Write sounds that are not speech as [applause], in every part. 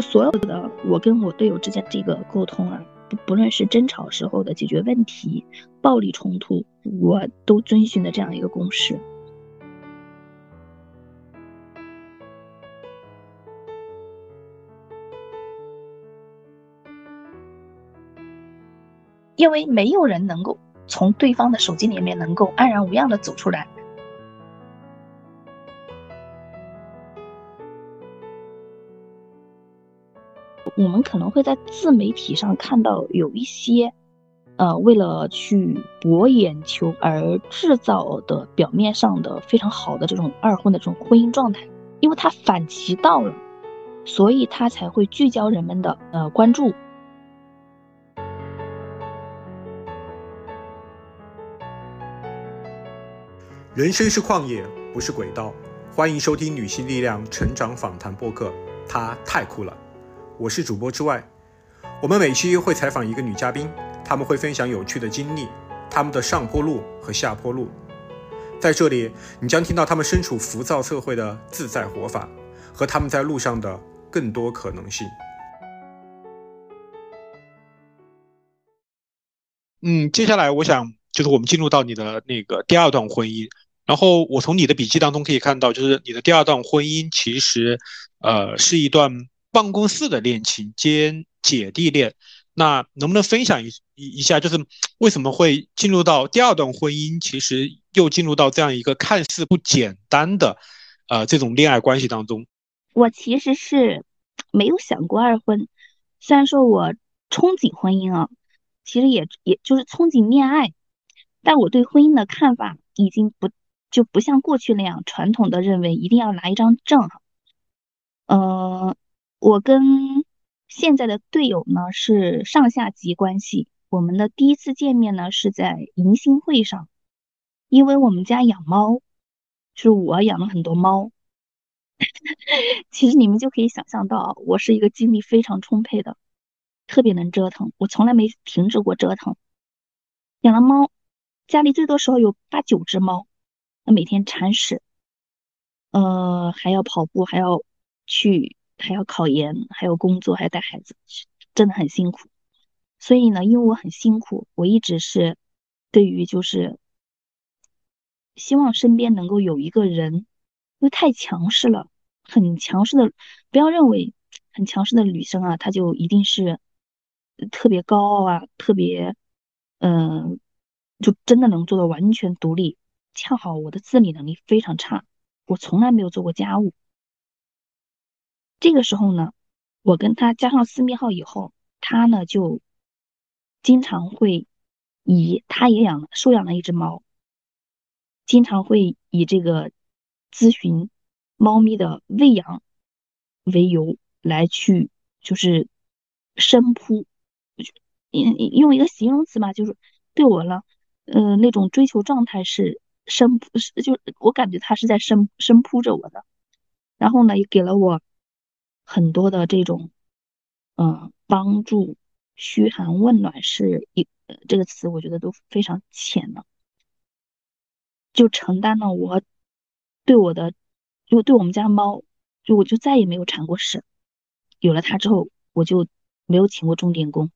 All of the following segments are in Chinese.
所有的我跟我队友之间这个沟通啊，不不论是争吵时候的解决问题、暴力冲突，我都遵循的这样一个公式。因为没有人能够从对方的手机里面能够安然无恙的走出来。我们可能会在自媒体上看到有一些，呃，为了去博眼球而制造的表面上的非常好的这种二婚的这种婚姻状态，因为它反其道了，所以它才会聚焦人们的呃关注。人生是旷野，不是轨道。欢迎收听女性力量成长访谈播客，她太酷了。我是主播之外，我们每期会采访一个女嘉宾，她们会分享有趣的经历，她们的上坡路和下坡路。在这里，你将听到她们身处浮躁社会的自在活法，和她们在路上的更多可能性。嗯，接下来我想就是我们进入到你的那个第二段婚姻。然后我从你的笔记当中可以看到，就是你的第二段婚姻其实，呃，是一段办公室的恋情兼姐弟恋。那能不能分享一一一下，就是为什么会进入到第二段婚姻，其实又进入到这样一个看似不简单的，呃，这种恋爱关系当中？我其实是没有想过二婚，虽然说我憧憬婚姻啊，其实也也就是憧憬恋爱，但我对婚姻的看法已经不。就不像过去那样传统的认为一定要拿一张证哈，呃，我跟现在的队友呢是上下级关系。我们的第一次见面呢是在迎新会上，因为我们家养猫，是我养了很多猫。[laughs] 其实你们就可以想象到，我是一个精力非常充沛的，特别能折腾，我从来没停止过折腾。养了猫，家里最多时候有八九只猫。每天铲屎，呃，还要跑步，还要去，还要考研，还有工作，还要带孩子，真的很辛苦。所以呢，因为我很辛苦，我一直是对于就是希望身边能够有一个人，因为太强势了，很强势的，不要认为很强势的女生啊，她就一定是特别高傲啊，特别，嗯，就真的能做到完全独立。恰好我的自理能力非常差，我从来没有做过家务。这个时候呢，我跟他加上私密号以后，他呢就经常会以他也养了收养了一只猫，经常会以这个咨询猫咪的喂养为由来去就是深扑，用用一个形容词吧，就是对我呢，呃，那种追求状态是。深扑是，就我感觉他是在深深扑着我的，然后呢，也给了我很多的这种，嗯，帮助、嘘寒问暖是一呃这个词，我觉得都非常浅的，就承担了我对我的，就对我们家猫，就我就再也没有铲过屎。有了它之后，我就没有请过钟点工，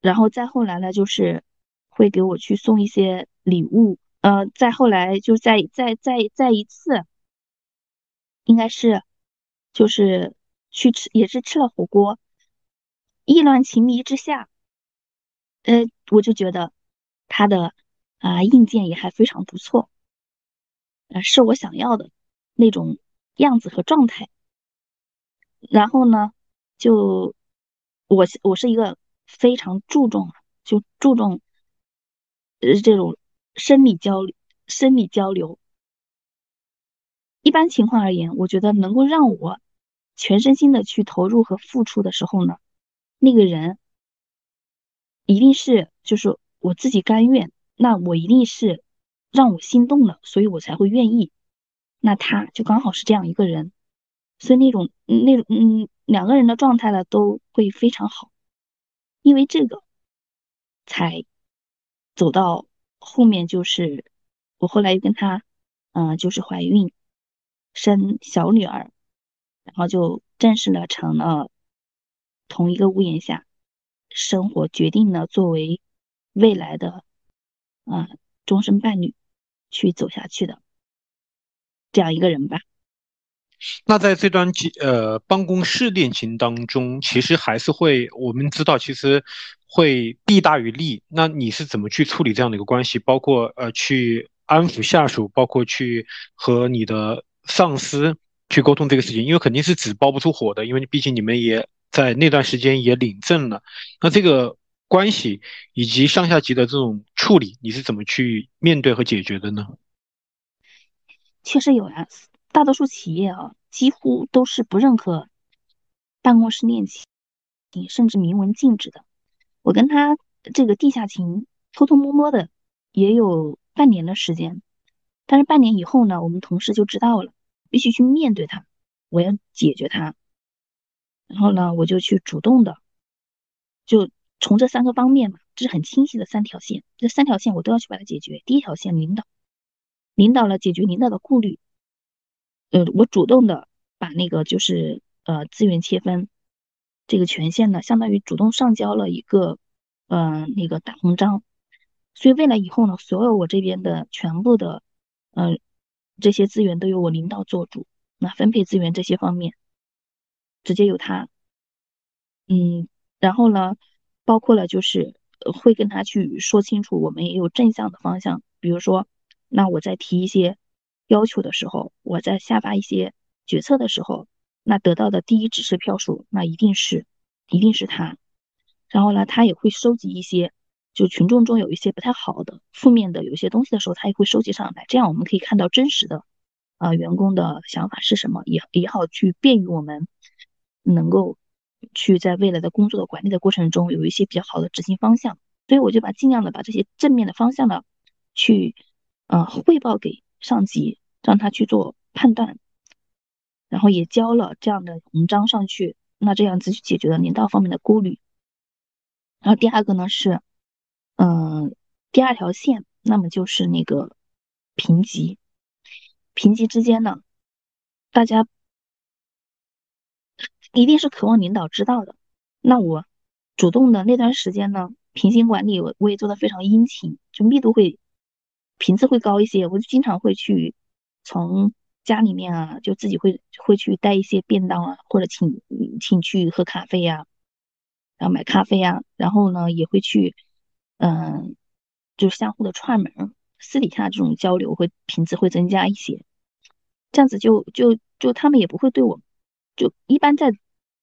然后再后来呢，就是会给我去送一些礼物。呃，再后来就再再再再一次，应该是就是去吃，也是吃了火锅，意乱情迷之下，呃，我就觉得他的啊硬件也还非常不错，呃，是我想要的那种样子和状态。然后呢，就我我是一个非常注重就注重呃这种。生理交流，生理交流。一般情况而言，我觉得能够让我全身心的去投入和付出的时候呢，那个人一定是就是我自己甘愿，那我一定是让我心动了，所以我才会愿意。那他就刚好是这样一个人，所以那种那嗯两个人的状态呢都会非常好，因为这个才走到。后面就是我后来又跟他，嗯，就是怀孕，生小女儿，然后就正式的成了同一个屋檐下生活，决定了作为未来的啊终身伴侣去走下去的这样一个人吧。那在这段呃办公室恋情当中，其实还是会我们知道，其实会弊大于利。那你是怎么去处理这样的一个关系？包括呃去安抚下属，包括去和你的上司去沟通这个事情，因为肯定是纸包不住火的，因为毕竟你们也在那段时间也领证了。那这个关系以及上下级的这种处理，你是怎么去面对和解决的呢？确实有呀。大多数企业啊，几乎都是不认可办公室恋情，甚至明文禁止的。我跟他这个地下情偷偷摸摸的也有半年的时间，但是半年以后呢，我们同事就知道了，必须去面对他，我要解决他。然后呢，我就去主动的，就从这三个方面嘛，这是很清晰的三条线，这三条线我都要去把它解决。第一条线，领导，领导了解决领导的顾虑。呃，我主动的把那个就是呃资源切分这个权限呢，相当于主动上交了一个嗯那个大红章，所以未来以后呢，所有我这边的全部的嗯这些资源都由我领导做主，那分配资源这些方面直接由他，嗯，然后呢，包括了就是会跟他去说清楚，我们也有正向的方向，比如说，那我在提一些。要求的时候，我在下发一些决策的时候，那得到的第一指示票数，那一定是，一定是他。然后呢，他也会收集一些，就群众中有一些不太好的、负面的有一些东西的时候，他也会收集上来。这样我们可以看到真实的，啊，员工的想法是什么，也也好去便于我们能够去在未来的工作的管理的过程中有一些比较好的执行方向。所以我就把尽量的把这些正面的方向呢，去，呃，汇报给。上级让他去做判断，然后也交了这样的文章上去，那这样子去解决了领导方面的顾虑。然后第二个呢是，嗯，第二条线，那么就是那个评级，评级之间呢，大家一定是渴望领导知道的。那我主动的那段时间呢，评级管理我我也做的非常殷勤，就密度会。频次会高一些，我就经常会去从家里面啊，就自己会会去带一些便当啊，或者请请去喝咖啡呀，然后买咖啡呀，然后呢也会去，嗯，就是相互的串门，私底下这种交流会频次会增加一些，这样子就就就他们也不会对我，就一般在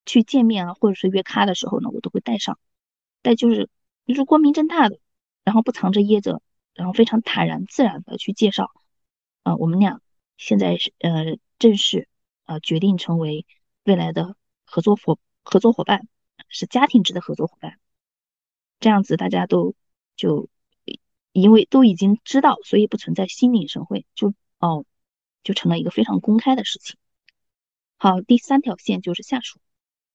去见面啊，或者是约咖的时候呢，我都会带上，带就是就是光明正大的，然后不藏着掖着。然后非常坦然自然的去介绍，呃，我们俩现在是呃正式呃决定成为未来的合作伙合作伙伴，是家庭制的合作伙伴。这样子大家都就因为都已经知道，所以不存在心领神会，就哦就成了一个非常公开的事情。好，第三条线就是下属，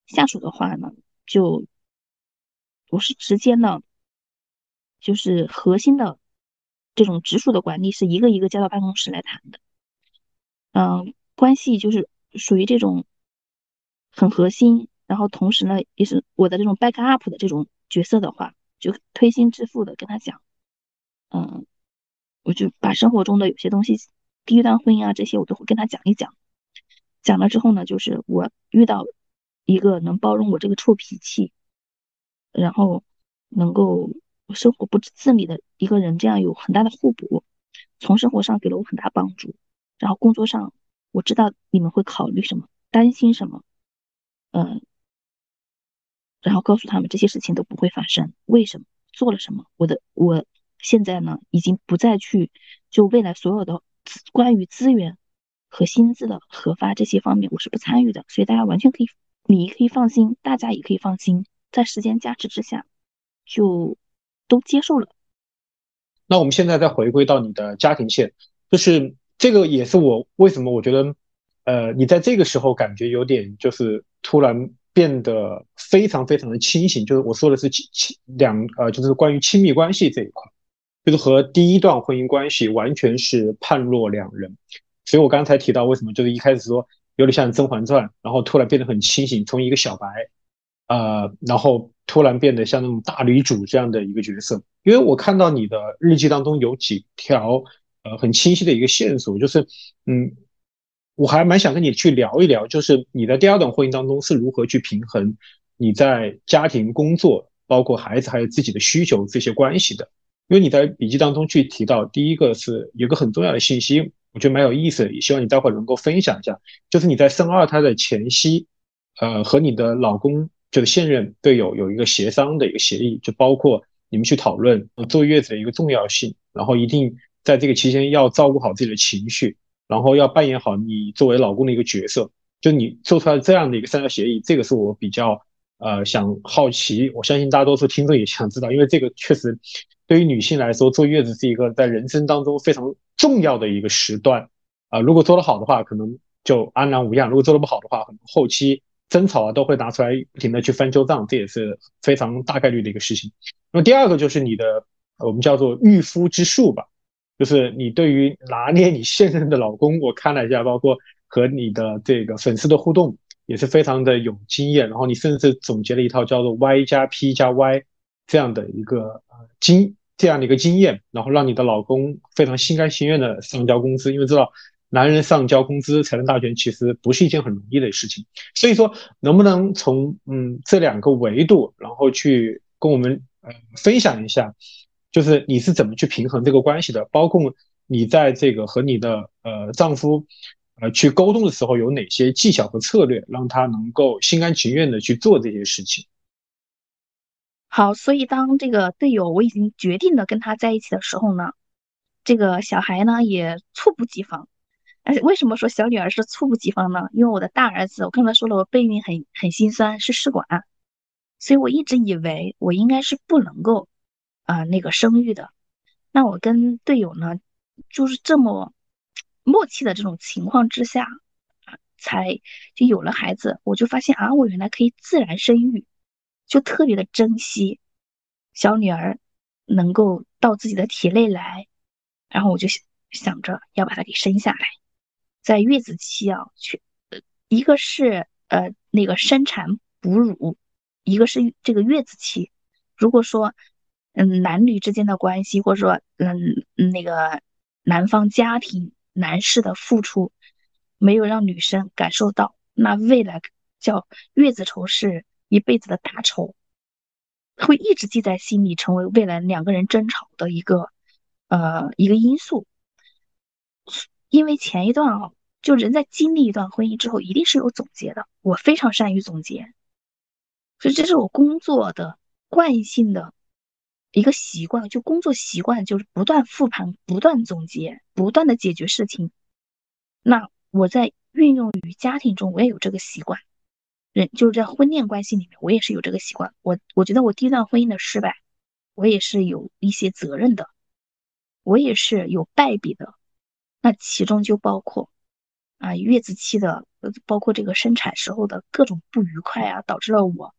下属的话呢，就我是直接呢，就是核心的。这种直属的管理是一个一个交到办公室来谈的，嗯，关系就是属于这种很核心，然后同时呢也是我的这种 back up 的这种角色的话，就推心置腹的跟他讲，嗯，我就把生活中的有些东西，第一段婚姻啊这些我都会跟他讲一讲，讲了之后呢，就是我遇到一个能包容我这个臭脾气，然后能够。生活不自理的一个人，这样有很大的互补，从生活上给了我很大帮助。然后工作上，我知道你们会考虑什么，担心什么，嗯，然后告诉他们这些事情都不会发生，为什么做了什么。我的我现在呢，已经不再去就未来所有的关于资源和薪资的核发这些方面，我是不参与的。所以大家完全可以，你可以放心，大家也可以放心，在时间加持之下，就。都接受了。那我们现在再回归到你的家庭线，就是这个也是我为什么我觉得，呃，你在这个时候感觉有点就是突然变得非常非常的清醒。就是我说的是亲亲两呃，就是关于亲密关系这一块，就是和第一段婚姻关系完全是判若两人。所以我刚才提到为什么就是一开始说有点像《甄嬛传》，然后突然变得很清醒，从一个小白呃，然后突然变得像那种大女主这样的一个角色。因为我看到你的日记当中有几条呃很清晰的一个线索，就是嗯，我还蛮想跟你去聊一聊，就是你的第二段婚姻当中是如何去平衡你在家庭、工作，包括孩子还有自己的需求这些关系的。因为你在笔记当中去提到，第一个是有个很重要的信息，我觉得蛮有意思的，也希望你待会儿能够分享一下，就是你在生二胎的前夕，呃，和你的老公就是现任队友有一个协商的一个协议，就包括你们去讨论坐月子的一个重要性，然后一定在这个期间要照顾好自己的情绪，然后要扮演好你作为老公的一个角色，就你做出来这样的一个三角协议，这个是我比较呃想好奇，我相信大多数听众也想知道，因为这个确实。对于女性来说，坐月子是一个在人生当中非常重要的一个时段啊。如果做得好的话，可能就安然无恙；如果做得不好的话，可能后期争吵啊都会拿出来不停的去翻旧账，这也是非常大概率的一个事情。那么第二个就是你的我们叫做御夫之术吧，就是你对于拿捏你现任的老公，我看了一下，包括和你的这个粉丝的互动，也是非常的有经验。然后你甚至总结了一套叫做 Y 加 P 加 Y 这样的一个呃经。这样的一个经验，然后让你的老公非常心甘情愿的上交工资，因为知道男人上交工资、财政大权其实不是一件很容易的事情。所以说，能不能从嗯这两个维度，然后去跟我们呃分享一下，就是你是怎么去平衡这个关系的？包括你在这个和你的呃丈夫呃去沟通的时候，有哪些技巧和策略，让他能够心甘情愿的去做这些事情？好，所以当这个队友我已经决定了跟他在一起的时候呢，这个小孩呢也猝不及防。而且为什么说小女儿是猝不及防呢？因为我的大儿子，我刚才说了，我备孕很很心酸，是试管，所以我一直以为我应该是不能够啊那个生育的。那我跟队友呢，就是这么默契的这种情况之下，才就有了孩子。我就发现啊，我原来可以自然生育。就特别的珍惜小女儿能够到自己的体内来，然后我就想想着要把她给生下来，在月子期啊，去呃一个是呃那个生产哺乳，一个是这个月子期。如果说嗯男女之间的关系，或者说嗯那个男方家庭男士的付出没有让女生感受到，那未来叫月子仇是。一辈子的大仇，会一直记在心里，成为未来两个人争吵的一个呃一个因素。因为前一段啊，就人在经历一段婚姻之后，一定是有总结的。我非常善于总结，所以这是我工作的惯性的一个习惯，就工作习惯就是不断复盘、不断总结、不断的解决事情。那我在运用于家庭中，我也有这个习惯。人就是在婚恋关系里面，我也是有这个习惯。我我觉得我第一段婚姻的失败，我也是有一些责任的，我也是有败笔的。那其中就包括啊月子期的，包括这个生产时候的各种不愉快啊，导致了我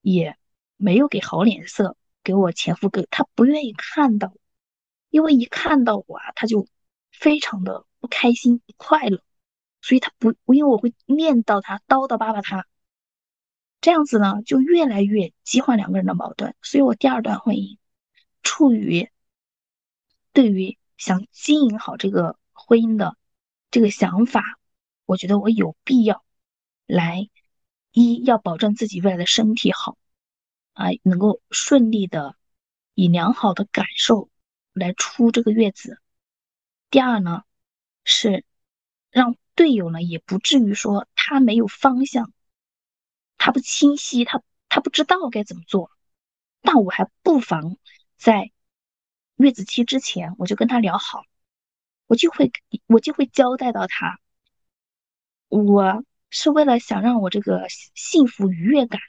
也没有给好脸色给我前夫，给他不愿意看到，因为一看到我啊，他就非常的不开心不快乐。所以他不，因为我会念叨他，叨叨巴巴他，这样子呢，就越来越激化两个人的矛盾。所以我第二段婚姻处于对于想经营好这个婚姻的这个想法，我觉得我有必要来一要保证自己未来的身体好啊，能够顺利的以良好的感受来出这个月子。第二呢是让。队友呢，也不至于说他没有方向，他不清晰，他他不知道该怎么做。那我还不妨在月子期之前，我就跟他聊好，我就会我就会交代到他，我是为了想让我这个幸福愉悦感，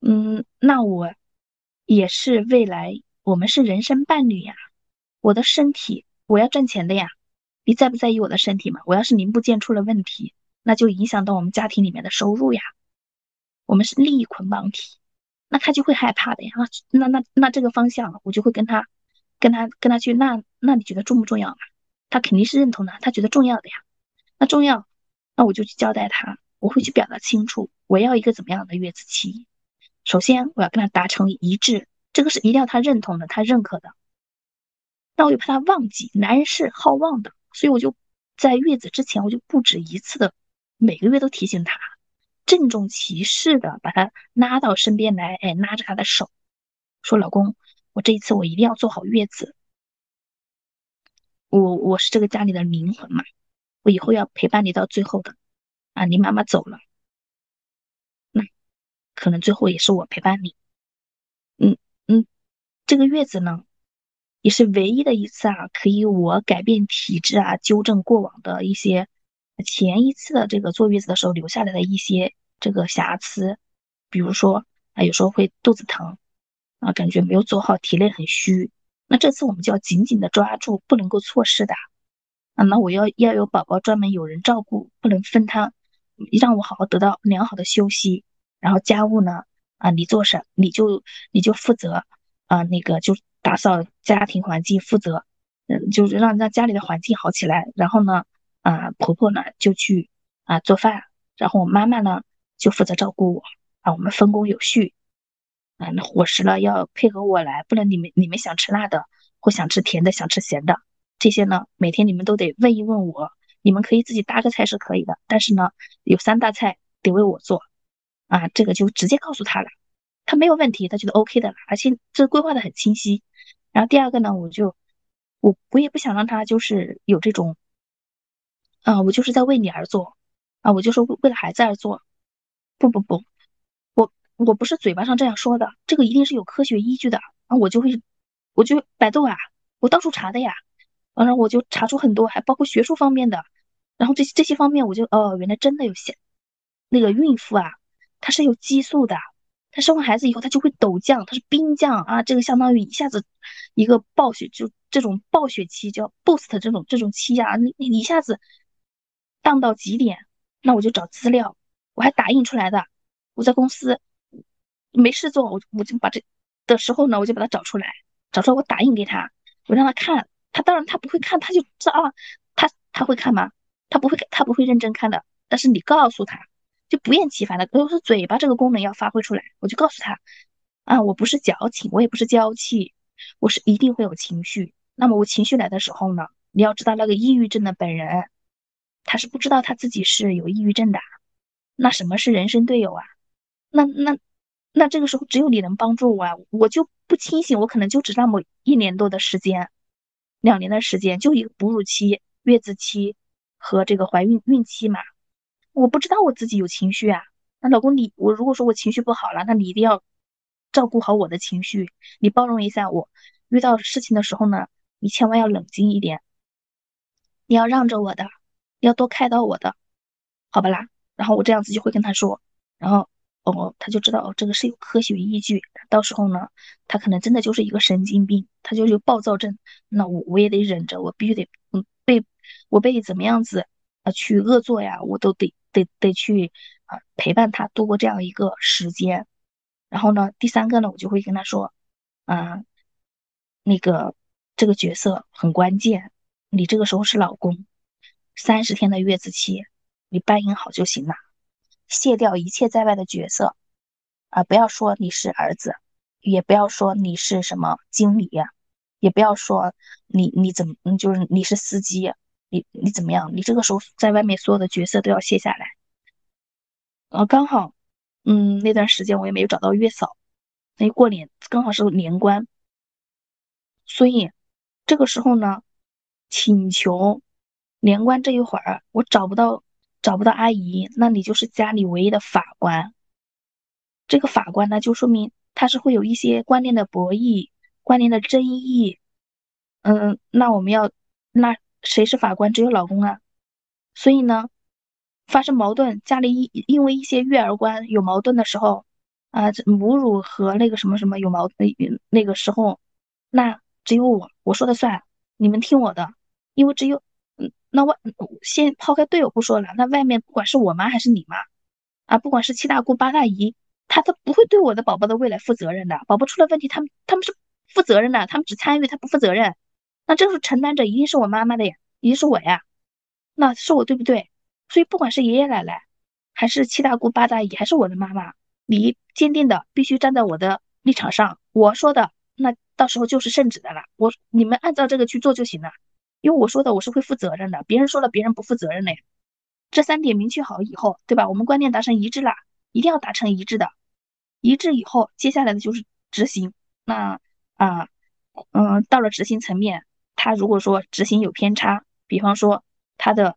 嗯，那我也是未来我们是人生伴侣呀，我的身体我要赚钱的呀。你在不在意我的身体嘛？我要是零部件出了问题，那就影响到我们家庭里面的收入呀。我们是利益捆绑体，那他就会害怕的呀。那那那那这个方向，我就会跟他跟他跟他去。那那你觉得重不重要嘛？他肯定是认同的，他觉得重要的呀。那重要，那我就去交代他。我会去表达清楚，我要一个怎么样的月子期。首先，我要跟他达成一致，这个是一定要他认同的，他认可的。但我又怕他忘记，男人是好忘的，所以我就在月子之前，我就不止一次的每个月都提醒他，郑重其事的把他拉到身边来，哎，拉着他的手，说：“老公，我这一次我一定要做好月子。我我是这个家里的灵魂嘛，我以后要陪伴你到最后的。啊，你妈妈走了，可能最后也是我陪伴你。嗯嗯，这个月子呢，也是唯一的一次啊，可以我改变体质啊，纠正过往的一些前一次的这个坐月子的时候留下来的一些这个瑕疵，比如说啊，有时候会肚子疼啊，感觉没有做好，体内很虚。那这次我们就要紧紧的抓住，不能够错失的啊！那我要要有宝宝专门有人照顾，不能分摊，让我好好得到良好的休息。然后家务呢啊，你做什你就你就负责啊，那个就打扫家庭环境，负责嗯，就是让让家里的环境好起来。然后呢啊，婆婆呢就去啊做饭，然后我妈妈呢就负责照顾我啊，我们分工有序。啊，那伙食呢要配合我来，不能你们你们想吃辣的或想吃甜的，想吃咸的这些呢，每天你们都得问一问我。你们可以自己搭个菜是可以的，但是呢，有三大菜得为我做啊，这个就直接告诉他了，他没有问题，他觉得 OK 的了，而且这规划的很清晰。然后第二个呢，我就我我也不想让他就是有这种，啊，我就是在为你而做啊，我就是为了孩子而做，不不不。我我不是嘴巴上这样说的，这个一定是有科学依据的啊！我就会，我就百度啊，我到处查的呀，完了我就查出很多，还包括学术方面的，然后这这些方面我就哦，原来真的有些那个孕妇啊，它是有激素的，她生完孩子以后她就会陡降，她是冰降啊，这个相当于一下子一个暴雪，就这种暴雪期叫 boost 这种这种期啊，你你一下子荡到极点，那我就找资料，我还打印出来的，我在公司。没事做，我我就把这的时候呢，我就把它找出来，找出来我打印给他，我让他看，他当然他不会看，他就知道啊，他他会看吗？他不会，他不会认真看的。但是你告诉他，就不厌其烦的，都是嘴巴这个功能要发挥出来，我就告诉他，啊，我不是矫情，我也不是娇气，我是一定会有情绪。那么我情绪来的时候呢，你要知道那个抑郁症的本人，他是不知道他自己是有抑郁症的。那什么是人生队友啊？那那。那这个时候只有你能帮助我啊！我就不清醒，我可能就只那么一年多的时间，两年的时间，就一个哺乳期、月子期和这个怀孕孕期嘛。我不知道我自己有情绪啊。那老公，你我如果说我情绪不好了，那你一定要照顾好我的情绪，你包容一下我。遇到事情的时候呢，你千万要冷静一点，你要让着我的，要多开导我的，好吧啦。然后我这样子就会跟他说，然后。哦，他就知道哦，这个是有科学依据。到时候呢，他可能真的就是一个神经病，他就有暴躁症。那我我也得忍着，我必须得嗯被我被怎么样子啊去恶作呀，我都得得得去啊陪伴他度过这样一个时间。然后呢，第三个呢，我就会跟他说，啊，那个这个角色很关键，你这个时候是老公，三十天的月子期，你扮演好就行了。卸掉一切在外的角色，啊，不要说你是儿子，也不要说你是什么经理，也不要说你你怎么，就是你是司机，你你怎么样？你这个时候在外面所有的角色都要卸下来。呃，刚好，嗯，那段时间我也没有找到月嫂，那过年刚好是年关，所以这个时候呢，请求年关这一会儿我找不到。找不到阿姨，那你就是家里唯一的法官。这个法官呢，就说明他是会有一些观念的博弈、观念的争议。嗯，那我们要，那谁是法官？只有老公啊。所以呢，发生矛盾，家里因因为一些育儿观有矛盾的时候，啊，母乳和那个什么什么有矛盾，那个时候，那只有我我说的算，你们听我的，因为只有。嗯那外先抛开队友不说了，那外面不管是我妈还是你妈，啊，不管是七大姑八大姨，他都不会对我的宝宝的未来负责任的。宝宝出了问题，他们他们是负责任的，他们只参与，他不负责任。那这个时候承担者一定是我妈妈的呀，一定是我呀，那是我对不对？所以不管是爷爷奶奶，还是七大姑八大姨，还是我的妈妈，你坚定的必须站在我的立场上，我说的那到时候就是圣旨的了，我你们按照这个去做就行了，因为我说的我是会负责任的，别人说了别人不负责任的呀。这三点明确好以后，对吧？我们观念达成一致了，一定要达成一致的，一致以后，接下来的就是执行。那啊，嗯，到了执行层面，他如果说执行有偏差，比方说他的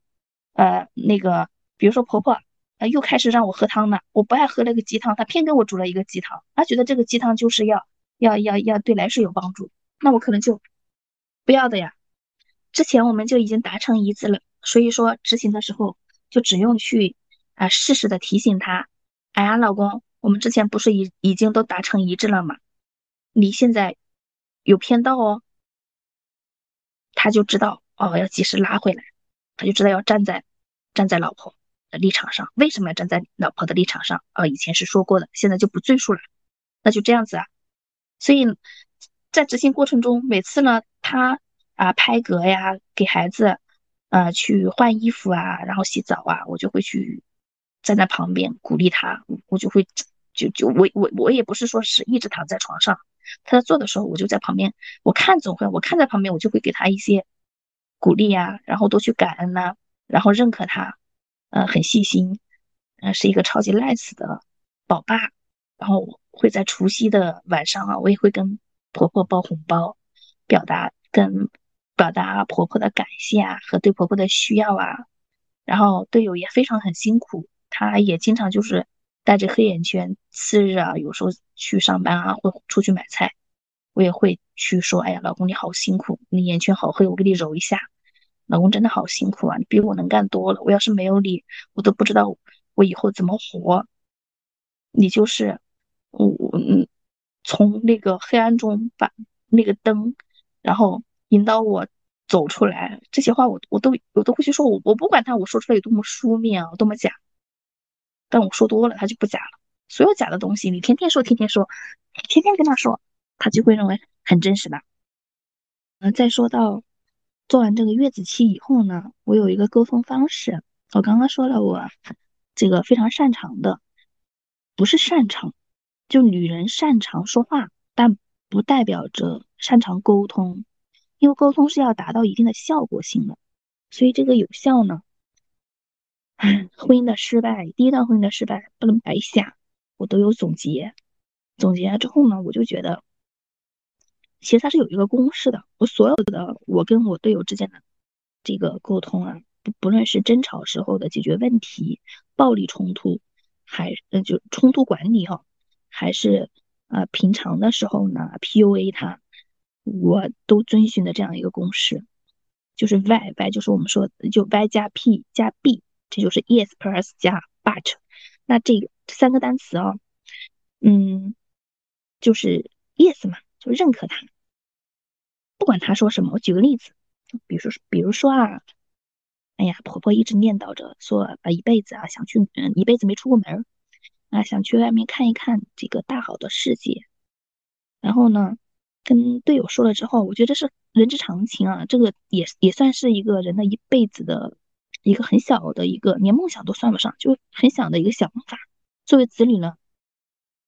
呃那个，比如说婆婆呃又开始让我喝汤了，我不爱喝那个鸡汤，他偏给我煮了一个鸡汤，他觉得这个鸡汤就是要要要要对来世有帮助，那我可能就不要的呀。之前我们就已经达成一致了，所以说执行的时候。就只用去啊，适时的提醒他，哎呀，老公，我们之前不是已已经都达成一致了吗？你现在有偏道哦，他就知道哦，要及时拉回来，他就知道要站在站在老婆的立场上。为什么要站在老婆的立场上？啊，以前是说过的，现在就不赘述了。那就这样子啊。所以在执行过程中，每次呢，他啊拍嗝呀，给孩子。啊，去换衣服啊，然后洗澡啊，我就会去站在旁边鼓励他，我就会就就我我我也不是说是一直躺在床上，他在做的时候，我就在旁边，我看总会，我看在旁边，我就会给他一些鼓励呀，然后多去感恩呐，然后认可他，呃，很细心，呃，是一个超级 nice 的宝爸，然后会在除夕的晚上啊，我也会跟婆婆包红包，表达跟。表达婆婆的感谢啊，和对婆婆的需要啊，然后队友也非常很辛苦，他也经常就是带着黑眼圈，次日啊，有时候去上班啊，或出去买菜，我也会去说，哎呀，老公你好辛苦，你眼圈好黑，我给你揉一下。老公真的好辛苦啊，你比我能干多了，我要是没有你，我都不知道我以后怎么活。你就是我，嗯，从那个黑暗中把那个灯，然后。引导我走出来，这些话我我都我都会去说，我我不管他我说出来有多么书面啊，多么假，但我说多了他就不假了。所有假的东西，你天天说，天天说，天天跟他说，他就会认为很真实的。嗯，再说到做完这个月子期以后呢，我有一个沟通方式，我刚刚说了，我这个非常擅长的，不是擅长，就女人擅长说话，但不代表着擅长沟通。因为沟通是要达到一定的效果性的，所以这个有效呢，[laughs] 婚姻的失败，第一段婚姻的失败不能白瞎，我都有总结。总结之后呢，我就觉得，其实它是有一个公式的。我所有的我跟我队友之间的这个沟通啊，不不论是争吵时候的解决问题、暴力冲突，还嗯就冲突管理哈，还是呃平常的时候呢，PUA 他。我都遵循的这样一个公式，就是 Y，Y 就是我们说就 Y 加 P 加 B，这就是 Yes plus 加 But。那这个三个单词啊，嗯，就是 Yes 嘛，就认可他，不管他说什么。我举个例子，比如说，比如说啊，哎呀，婆婆一直念叨着说啊，一辈子啊想去，嗯，一辈子没出过门啊，想去外面看一看这个大好的世界，然后呢？跟队友说了之后，我觉得是人之常情啊，这个也也算是一个人的一辈子的一个很小的一个，连梦想都算不上，就很小的一个想法。作为子女呢，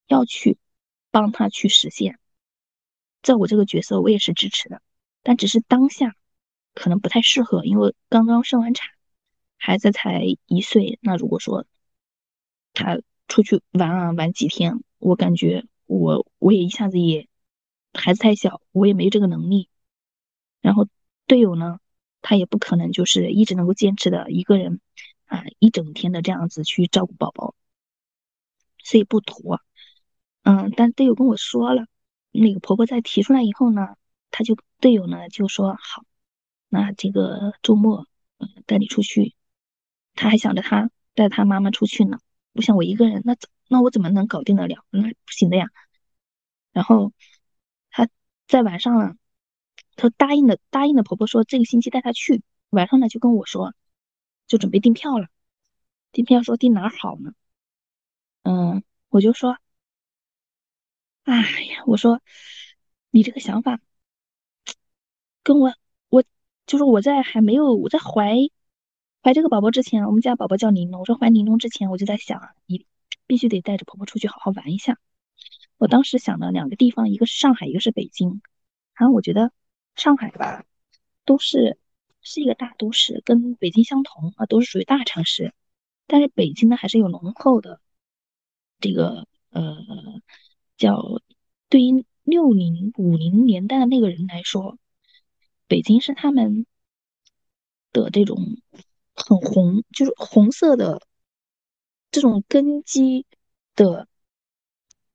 要去帮他去实现，在我这个角色，我也是支持的，但只是当下可能不太适合，因为刚刚生完产，孩子才一岁。那如果说他出去玩啊玩几天，我感觉我我也一下子也。孩子太小，我也没这个能力。然后队友呢，他也不可能就是一直能够坚持的一个人啊，一整天的这样子去照顾宝宝，所以不妥。嗯，但队友跟我说了，那个婆婆在提出来以后呢，他就队友呢就说好，那这个周末嗯带你出去。他还想着他带他妈妈出去呢，我想我一个人，那怎那我怎么能搞定得了？那不行的呀。然后他。在晚上呢，她答应了答应了婆婆说这个星期带她去。晚上呢就跟我说，就准备订票了。订票说订哪儿好呢？嗯，我就说，哎呀，我说你这个想法跟我我就是我在还没有我在怀怀这个宝宝之前，我们家宝宝叫玲珑。我说怀玲珑之前，我就在想啊，你必须得带着婆婆出去好好玩一下。我当时想的两个地方，一个是上海，一个是北京。然后我觉得上海吧，都是是一个大都市，跟北京相同啊，都是属于大城市。但是北京呢，还是有浓厚的这个呃，叫对于六零五零年代的那个人来说，北京是他们的这种很红，就是红色的这种根基的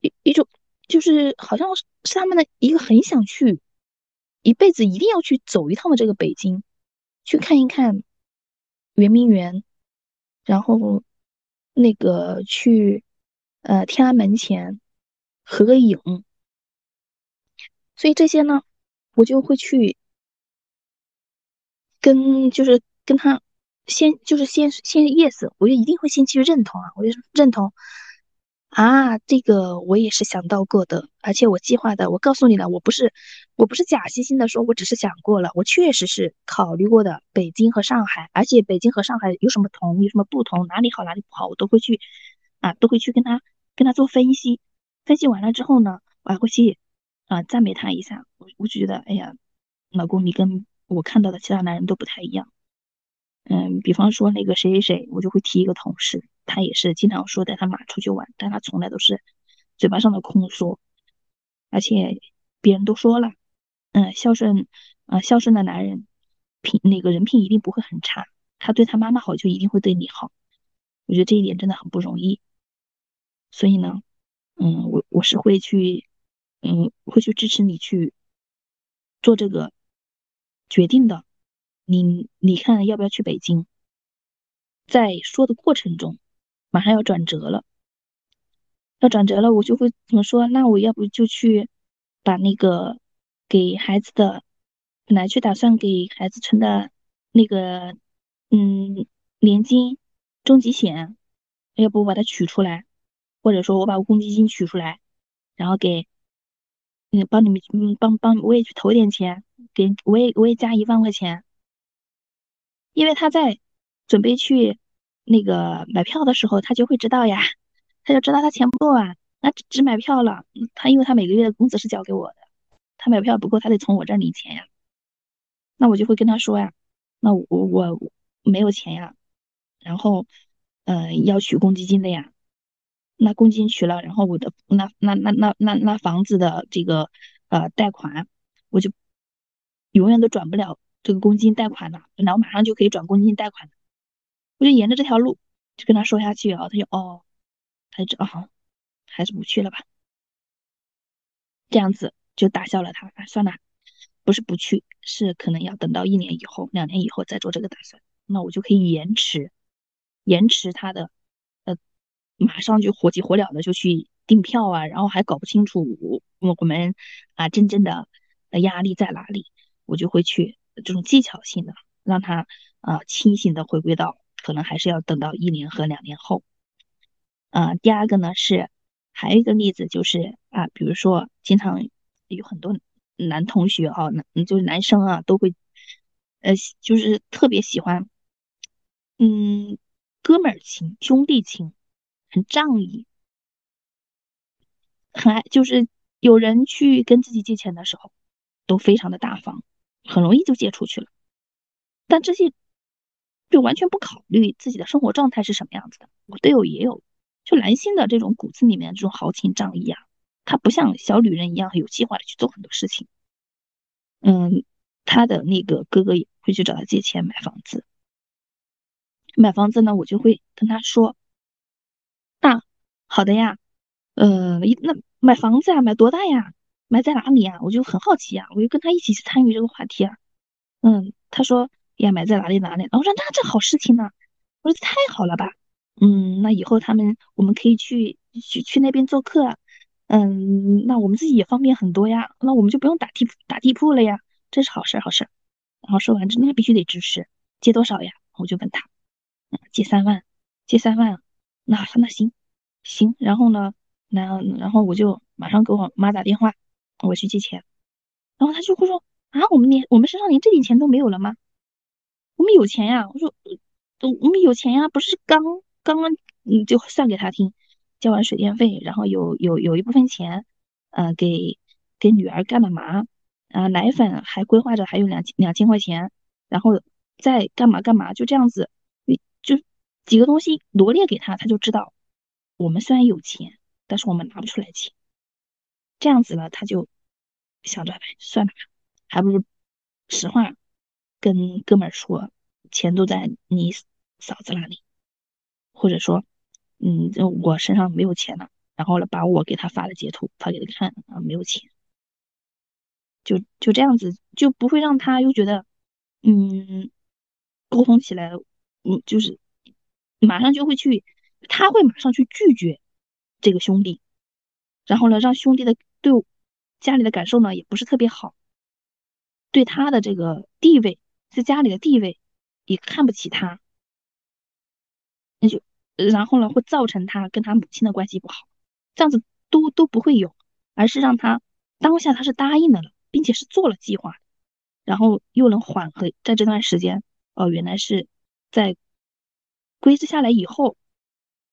一一种，就是好像是他们的一个很想去一辈子一定要去走一趟的这个北京，去看一看圆明园。然后，那个去，呃，天安门前合个影。所以这些呢，我就会去跟，就是跟他先，就是先先 yes，我就一定会先去认同啊，我就认同。啊，这个我也是想到过的，而且我计划的。我告诉你了，我不是，我不是假惺惺的说，我只是想过了，我确实是考虑过的。北京和上海，而且北京和上海有什么同，有什么不同，哪里好，哪里不好，我都会去，啊，都会去跟他跟他做分析。分析完了之后呢，我还会去啊赞美他一下。我我就觉得，哎呀，老公，你跟我看到的其他男人都不太一样。嗯，比方说那个谁谁谁，我就会提一个同事。他也是经常说带他妈出去玩，但他从来都是嘴巴上的空说，而且别人都说了，嗯，孝顺，啊，孝顺的男人品那个人品一定不会很差，他对他妈妈好就一定会对你好，我觉得这一点真的很不容易，所以呢，嗯，我我是会去，嗯，会去支持你去做这个决定的，你你看要不要去北京？在说的过程中。马上要转折了，要转折了，我就会怎么说？那我要不就去把那个给孩子的本来去打算给孩子存的那个嗯年金、重疾险，要不我把它取出来，或者说我把公积金取出来，然后给嗯帮你们嗯帮帮我也去投点钱，给我也我也加一万块钱，因为他在准备去。那个买票的时候，他就会知道呀，他就知道他钱不够啊，那只买票了。他因为他每个月的工资是交给我的，他买票不够，他得从我这儿领钱呀。那我就会跟他说呀，那我我没有钱呀，然后嗯要取公积金的呀。那公积金取了，然后我的那那那那那那房子的这个呃贷款，我就永远都转不了这个公积金贷款了。本来我马上就可以转公积金贷款的。我就沿着这条路就跟他说下去啊，他就哦，他就啊，还是不去了吧，这样子就打消了他。啊算了，不是不去，是可能要等到一年以后、两年以后再做这个打算。那我就可以延迟，延迟他的，呃，马上就火急火燎的就去订票啊，然后还搞不清楚我我们啊真正的压力在哪里，我就会去这种技巧性的让他啊清醒的回归到。可能还是要等到一年和两年后。啊，第二个呢是还有一个例子就是啊，比如说经常有很多男同学啊，男就是男生啊，都会呃，就是特别喜欢，嗯，哥们儿情、兄弟情，很仗义，很爱，就是有人去跟自己借钱的时候，都非常的大方，很容易就借出去了。但这些。就完全不考虑自己的生活状态是什么样子的。我队友也有，就男性的这种骨子里面这种豪情仗义啊，他不像小女人一样有计划的去做很多事情。嗯，他的那个哥哥也会去找他借钱买房子。买房子呢，我就会跟他说：“啊，好的呀，呃，那买房子啊，买多大呀？买在哪里呀？”我就很好奇呀，我就跟他一起去参与这个话题啊。嗯，他说。要买在哪里哪里？然后我说那这好事情呢，我说太好了吧，嗯，那以后他们我们可以去去去那边做客，嗯，那我们自己也方便很多呀，那我们就不用打地打地铺了呀，这是好事好事。然后说完之，那必须得支持，借多少呀？我就问他，嗯，借三万，借三万，那那行行，然后呢，那然后我就马上给我妈打电话，我去借钱，然后他就会说啊，我们连我们身上连这点钱都没有了吗？我们有钱呀！我说，我们有钱呀，不是刚刚嗯就算给他听，交完水电费，然后有有有一部分钱，呃，给给女儿干了嘛，啊，奶粉还规划着还有两两千块钱，然后再干嘛干嘛，就这样子，你就几个东西罗列给他，他就知道我们虽然有钱，但是我们拿不出来钱，这样子了，他就想着算了吧，还不如实话跟哥们儿说，钱都在你嫂子那里，或者说，嗯，我身上没有钱了，然后呢，把我给他发的截图发给他看啊，没有钱。就就这样子，就不会让他又觉得，嗯，沟通起来，嗯，就是马上就会去，他会马上去拒绝这个兄弟，然后呢，让兄弟的对家里的感受呢也不是特别好，对他的这个地位在家里的地位也看不起他，那就然后呢会造成他跟他母亲的关系不好，这样子都都不会有，而是让他当下他是答应的了。并且是做了计划，然后又能缓和在这段时间，哦，原来是在规制下来以后，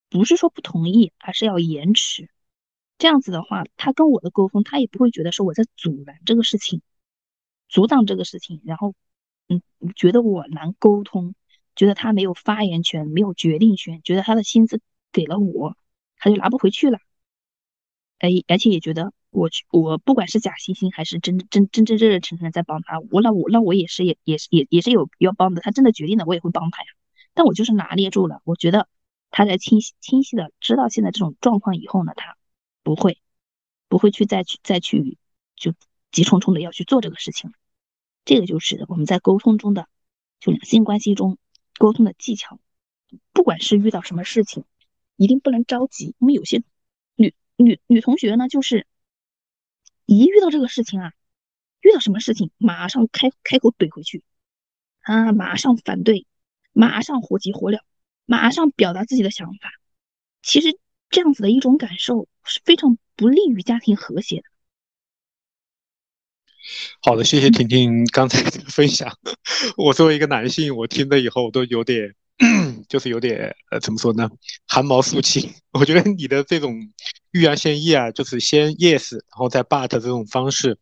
不是说不同意，而是要延迟。这样子的话，他跟我的沟通，他也不会觉得说我在阻拦这个事情，阻挡这个事情，然后，嗯，觉得我难沟通，觉得他没有发言权，没有决定权，觉得他的薪资给了我，他就拿不回去了。哎，而且也觉得。我去，我不管是假惺惺还是真真真真正认诚诚在帮他，我那我那我也是也也是也也是有要帮的。他真的决定了，我也会帮他呀。但我就是拿捏住了，我觉得他在清晰清晰的知道现在这种状况以后呢，他不会不会去再去再去就急冲冲的要去做这个事情。这个就是我们在沟通中的就两性关系中沟通的技巧。不管是遇到什么事情，一定不能着急。我们有些女女女同学呢，就是。一遇到这个事情啊，遇到什么事情，马上开开口怼回去，啊，马上反对，马上火急火燎，马上表达自己的想法。其实这样子的一种感受是非常不利于家庭和谐的。好的，谢谢婷婷刚才的分享。[laughs] 我作为一个男性，我听了以后我都有点，[clears throat] 就是有点呃，怎么说呢，汗毛竖起。[laughs] 我觉得你的这种。欲扬先抑啊，就是先 yes，然后再 but 这种方式，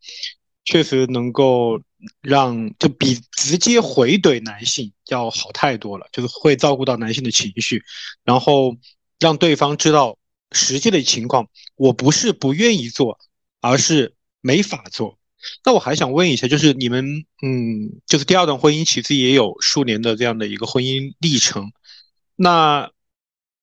确实能够让就比直接回怼男性要好太多了，就是会照顾到男性的情绪，然后让对方知道实际的情况。我不是不愿意做，而是没法做。那我还想问一下，就是你们，嗯，就是第二段婚姻其实也有数年的这样的一个婚姻历程，那。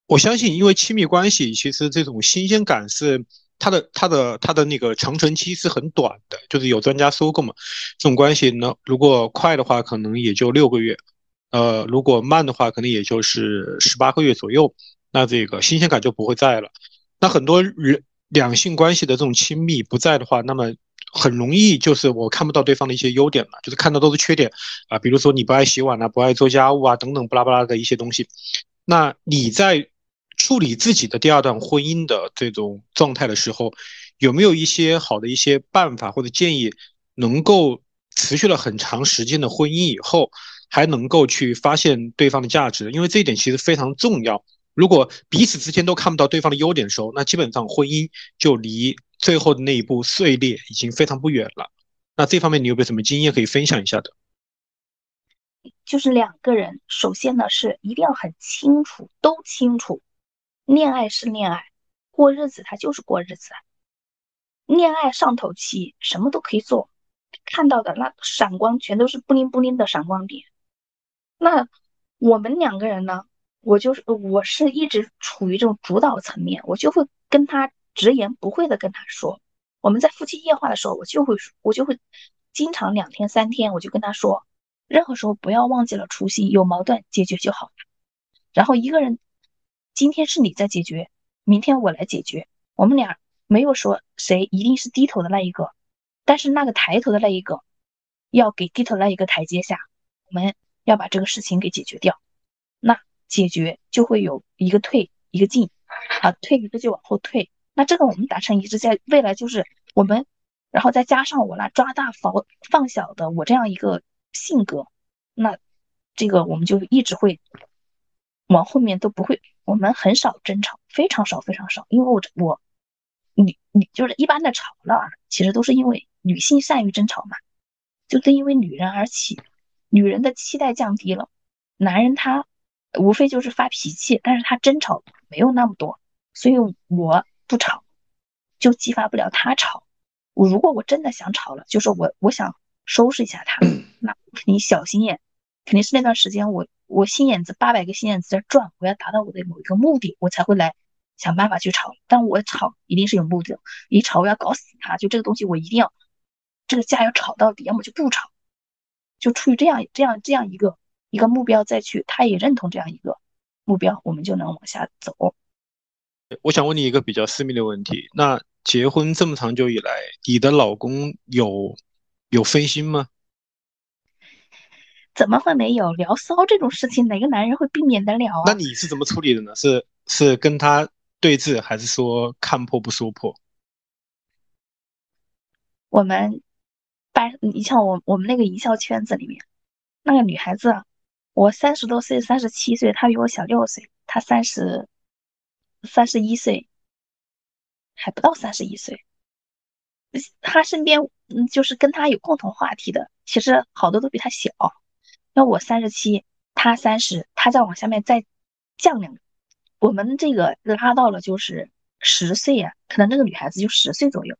我相信，因为亲密关系，其实这种新鲜感是它的、它的、它的那个长存期是很短的。就是有专家说过嘛，这种关系呢，如果快的话，可能也就六个月；呃，如果慢的话，可能也就是十八个月左右。那这个新鲜感就不会在了。那很多人两性关系的这种亲密不在的话，那么很容易就是我看不到对方的一些优点了，就是看到都是缺点啊，比如说你不爱洗碗啊，不爱做家务啊，等等巴拉巴拉的一些东西。那你在处理自己的第二段婚姻的这种状态的时候，有没有一些好的一些办法或者建议，能够持续了很长时间的婚姻以后，还能够去发现对方的价值？因为这一点其实非常重要。如果彼此之间都看不到对方的优点的时候，那基本上婚姻就离最后的那一步碎裂已经非常不远了。那这方面你有没有什么经验可以分享一下的？就是两个人，首先呢是一定要很清楚，都清楚。恋爱是恋爱，过日子他就是过日子。恋爱上头期，什么都可以做，看到的那闪光全都是布灵布灵的闪光点。那我们两个人呢？我就是我是一直处于这种主导层面，我就会跟他直言不讳的跟他说，我们在夫妻夜话的时候，我就会我就会经常两天三天，我就跟他说，任何时候不要忘记了初心，有矛盾解决就好了。然后一个人。今天是你在解决，明天我来解决。我们俩没有说谁一定是低头的那一个，但是那个抬头的那一个要给低头那一个台阶下。我们要把这个事情给解决掉，解决就会有一个退一个进啊，退一个就往后退。那这个我们达成一致，在未来就是我们，然后再加上我那抓大放放小的我这样一个性格，那这个我们就一直会。往后面都不会，我们很少争吵，非常少非常少，因为我我女女就是一般的吵了，其实都是因为女性善于争吵嘛，就是因为女人而起，女人的期待降低了，男人他无非就是发脾气，但是他争吵没有那么多，所以我不吵，就激发不了他吵。我如果我真的想吵了，就是我我想收拾一下他，那肯定小心眼，肯定是那段时间我我心眼子八百个心眼子在转，我要达到我的某一个目的，我才会来想办法去吵。但我吵一定是有目的，一吵我要搞死他，就这个东西我一定要这个架要吵到底，要么就不吵，就出于这样这样这样一个一个目标再去，他也认同这样一个目标，我们就能往下走。我想问你一个比较私密的问题，那。结婚这么长久以来，你的老公有有分心吗？怎么会没有？聊骚这种事情，哪个男人会避免得了啊？那你是怎么处理的呢？是是跟他对峙，还是说看破不说破？我们班，你像我我们那个营销圈子里面，那个女孩子，我三十多岁，三十七岁，她比我小六岁，她三十三十一岁。还不到三十一岁，他身边嗯，就是跟他有共同话题的，其实好多都比他小。那我三十七，他三十，他再往下面再降两，我们这个拉到了就是十岁呀，可能那个女孩子就十岁左右，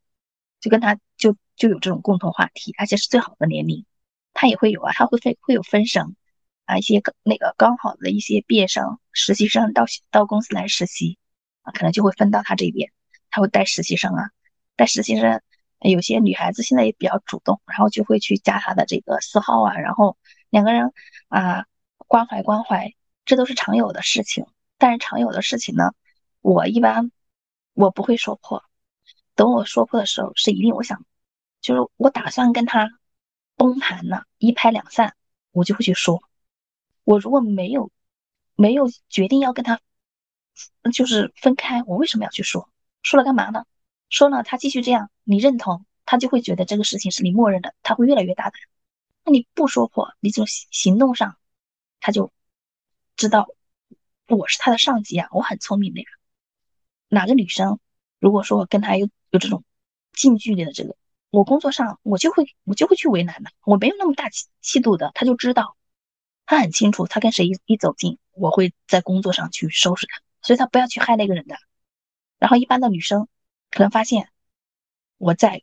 就跟他就就有这种共同话题，而且是最好的年龄。他也会有啊，他会会会有分神啊，一些那个刚好的一些毕业生、实习生到到公司来实习啊，可能就会分到他这边。他会带实习生啊，带实习生，有些女孩子现在也比较主动，然后就会去加他的这个私号啊，然后两个人啊关怀关怀，这都是常有的事情。但是常有的事情呢，我一般我不会说破，等我说破的时候是一定我想，就是我打算跟他崩盘了，一拍两散，我就会去说。我如果没有没有决定要跟他就是分开，我为什么要去说？说了干嘛呢？说了他继续这样，你认同他就会觉得这个事情是你默认的，他会越来越大胆。那你不说破，你从行动上，他就知道我是他的上级啊，我很聪明的呀。哪个女生如果说我跟他有有这种近距离的这个，我工作上我就会我就会去为难的，我没有那么大气气度的，他就知道，他很清楚，他跟谁一一走近，我会在工作上去收拾他，所以他不要去害那个人的。然后一般的女生可能发现我在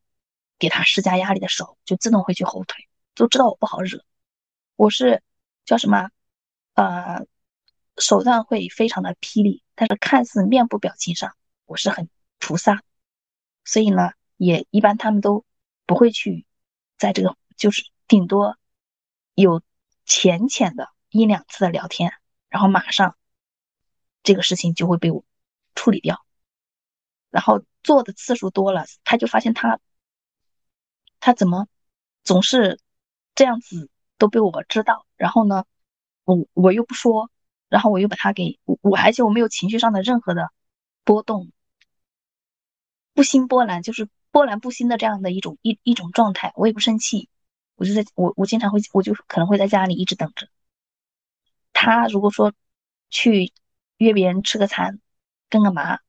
给他施加压力的时候，就自动会去后退，都知道我不好惹。我是叫什么？呃，手段会非常的霹雳，但是看似面部表情上我是很菩萨，所以呢，也一般他们都不会去在这个，就是顶多有浅浅的一两次的聊天，然后马上这个事情就会被我处理掉。然后做的次数多了，他就发现他，他怎么总是这样子都被我知道。然后呢，我我又不说，然后我又把他给我，我而且我没有情绪上的任何的波动，不兴波澜，就是波澜不兴的这样的一种一一种状态。我也不生气，我就在我我经常会，我就可能会在家里一直等着他。如果说去约别人吃个餐，干个嘛，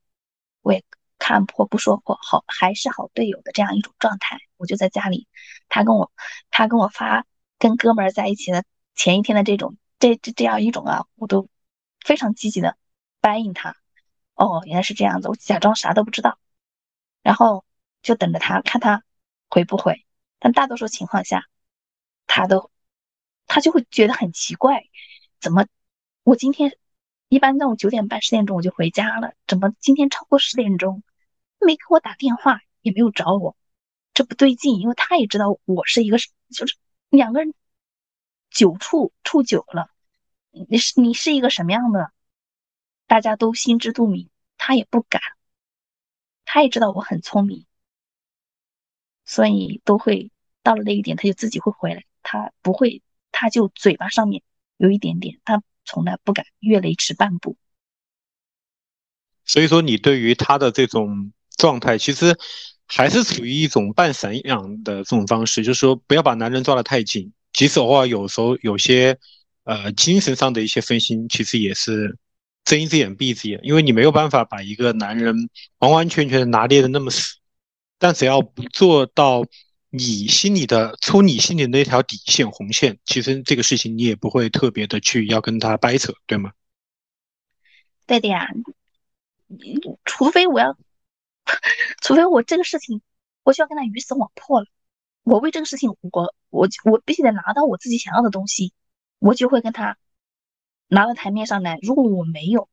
我也。看破不说破，好还是好队友的这样一种状态。我就在家里，他跟我，他跟我发跟哥们儿在一起的前一天的这种这这这样一种啊，我都非常积极的答应他。哦，原来是这样子，我假装啥都不知道，然后就等着他看他回不回。但大多数情况下，他都他就会觉得很奇怪，怎么我今天一般那种九点半十点钟我就回家了，怎么今天超过十点钟？没给我打电话，也没有找我，这不对劲。因为他也知道我是一个，就是两个人久处处久了，你是你是一个什么样的，大家都心知肚明。他也不敢，他也知道我很聪明，所以都会到了那一点，他就自己会回来。他不会，他就嘴巴上面有一点点，他从来不敢越雷池半步。所以说，你对于他的这种。状态其实还是处于一种半散养的这种方式，就是说不要把男人抓得太紧，即使偶尔有时候有些呃精神上的一些分心，其实也是睁一只眼闭一只眼，因为你没有办法把一个男人完完全全的拿捏的那么死，但只要不做到你心里的出你心里那条底线红线，其实这个事情你也不会特别的去要跟他掰扯，对吗？对的呀，除非我要，[laughs] 除非我这个事情我需要跟他鱼死网破了，我为这个事情我我我必须得拿到我自己想要的东西，我就会跟他。拿到台面上来，如果我没有，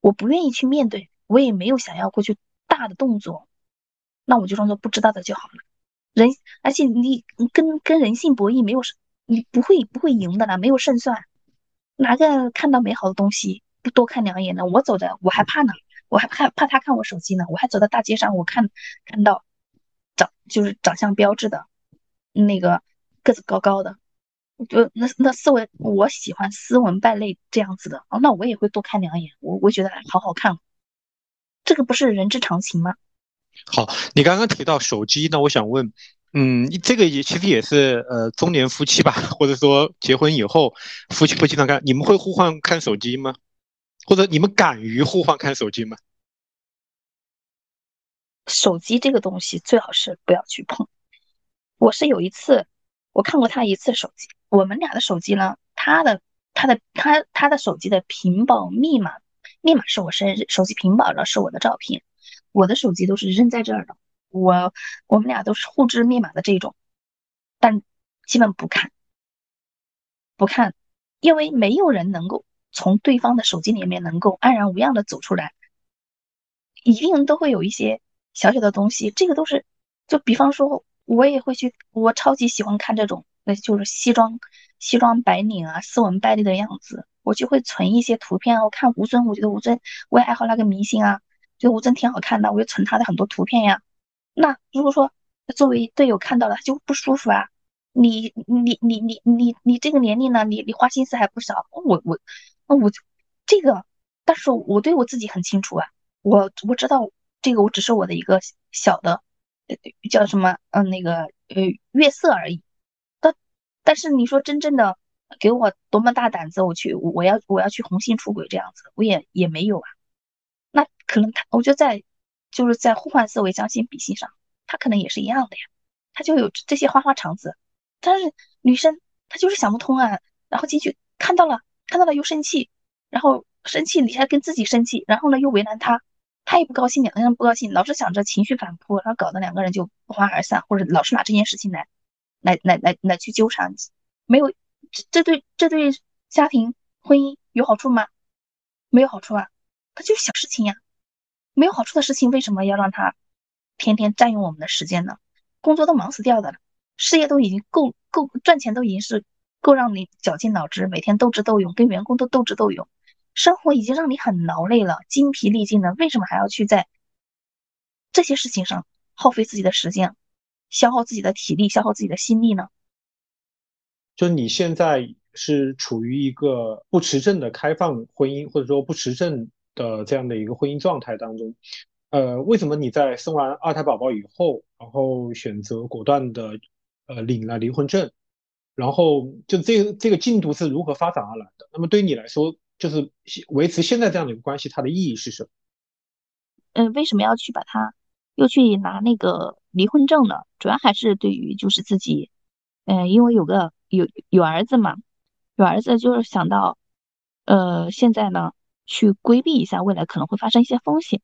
我不愿意去面对，我也没有想要过去大的动作，那我就装作不知道的就好了。人，而且你跟跟人性博弈没有你不会不会赢的啦，没有胜算。哪个看到美好的东西不多看两眼呢？我走的我还怕呢，我还怕怕他看我手机呢，我还走到大街上，我看看到长就是长相标志的那个个子高高的。就那那斯文，我喜欢斯文败类这样子的哦，那我也会多看两眼，我我觉得好好看，这个不是人之常情吗？好，你刚刚提到手机，那我想问，嗯，这个也其实也是呃中年夫妻吧，或者说结婚以后夫妻不经常看，你们会互换看手机吗？或者你们敢于互换看手机吗？手机这个东西最好是不要去碰。我是有一次我看过他一次手机。我们俩的手机呢？他的他的他他的手机的屏保密码密码是我生日，手机屏保呢是我的照片，我的手机都是扔在这儿的。我我们俩都是互知密码的这种，但基本不看不看，因为没有人能够从对方的手机里面能够安然无恙的走出来，一定都会有一些小小的东西。这个都是，就比方说，我也会去，我超级喜欢看这种。那就是西装西装白领啊，斯文败类的样子，我就会存一些图片。我看吴尊，我觉得吴尊我也爱好那个明星啊，觉得吴尊挺好看的，我就存他的很多图片呀。那如果说作为队友看到了，他就不舒服啊。你你你你你你这个年龄呢，你你花心思还不少。我我那我这个，但是我对我自己很清楚啊，我我知道这个我只是我的一个小的叫什么嗯那个呃月色而已。但是你说真正的给我多么大胆子，我去我要我要去红杏出轨这样子，我也也没有啊。可能他，我觉得在就是在互换思维将心比心上，他可能也是一样的呀。他就有这些花花肠子，但是女生她就是想不通啊。然后进去看到了，看到了又生气，然后生气你还跟自己生气，然后呢又为难他，他也不高兴，两个人不高兴，老是想着情绪反扑，然后搞得两个人就不欢而散，或者老是拿这件事情来。来来来来去纠缠，没有这这对这对家庭婚姻有好处吗？没有好处啊，它就是小事情呀。没有好处的事情，为什么要让他天天占用我们的时间呢？工作都忙死掉的了，事业都已经够够赚钱，都已经是够让你绞尽脑汁，每天斗智斗勇，跟员工都斗智斗勇，生活已经让你很劳累了，精疲力尽了，为什么还要去在这些事情上耗费自己的时间？消耗自己的体力，消耗自己的心力呢？就你现在是处于一个不持证的开放婚姻，或者说不持证的这样的一个婚姻状态当中。呃，为什么你在生完二胎宝宝以后，然后选择果断的呃领了离婚证？然后就这个这个进度是如何发展而来的？那么对于你来说，就是维持现在这样的一个关系，它的意义是什么？嗯，为什么要去把它？又去拿那个离婚证呢？主要还是对于就是自己，嗯，因为有个有有儿子嘛，有儿子就是想到，呃，现在呢去规避一下未来可能会发生一些风险，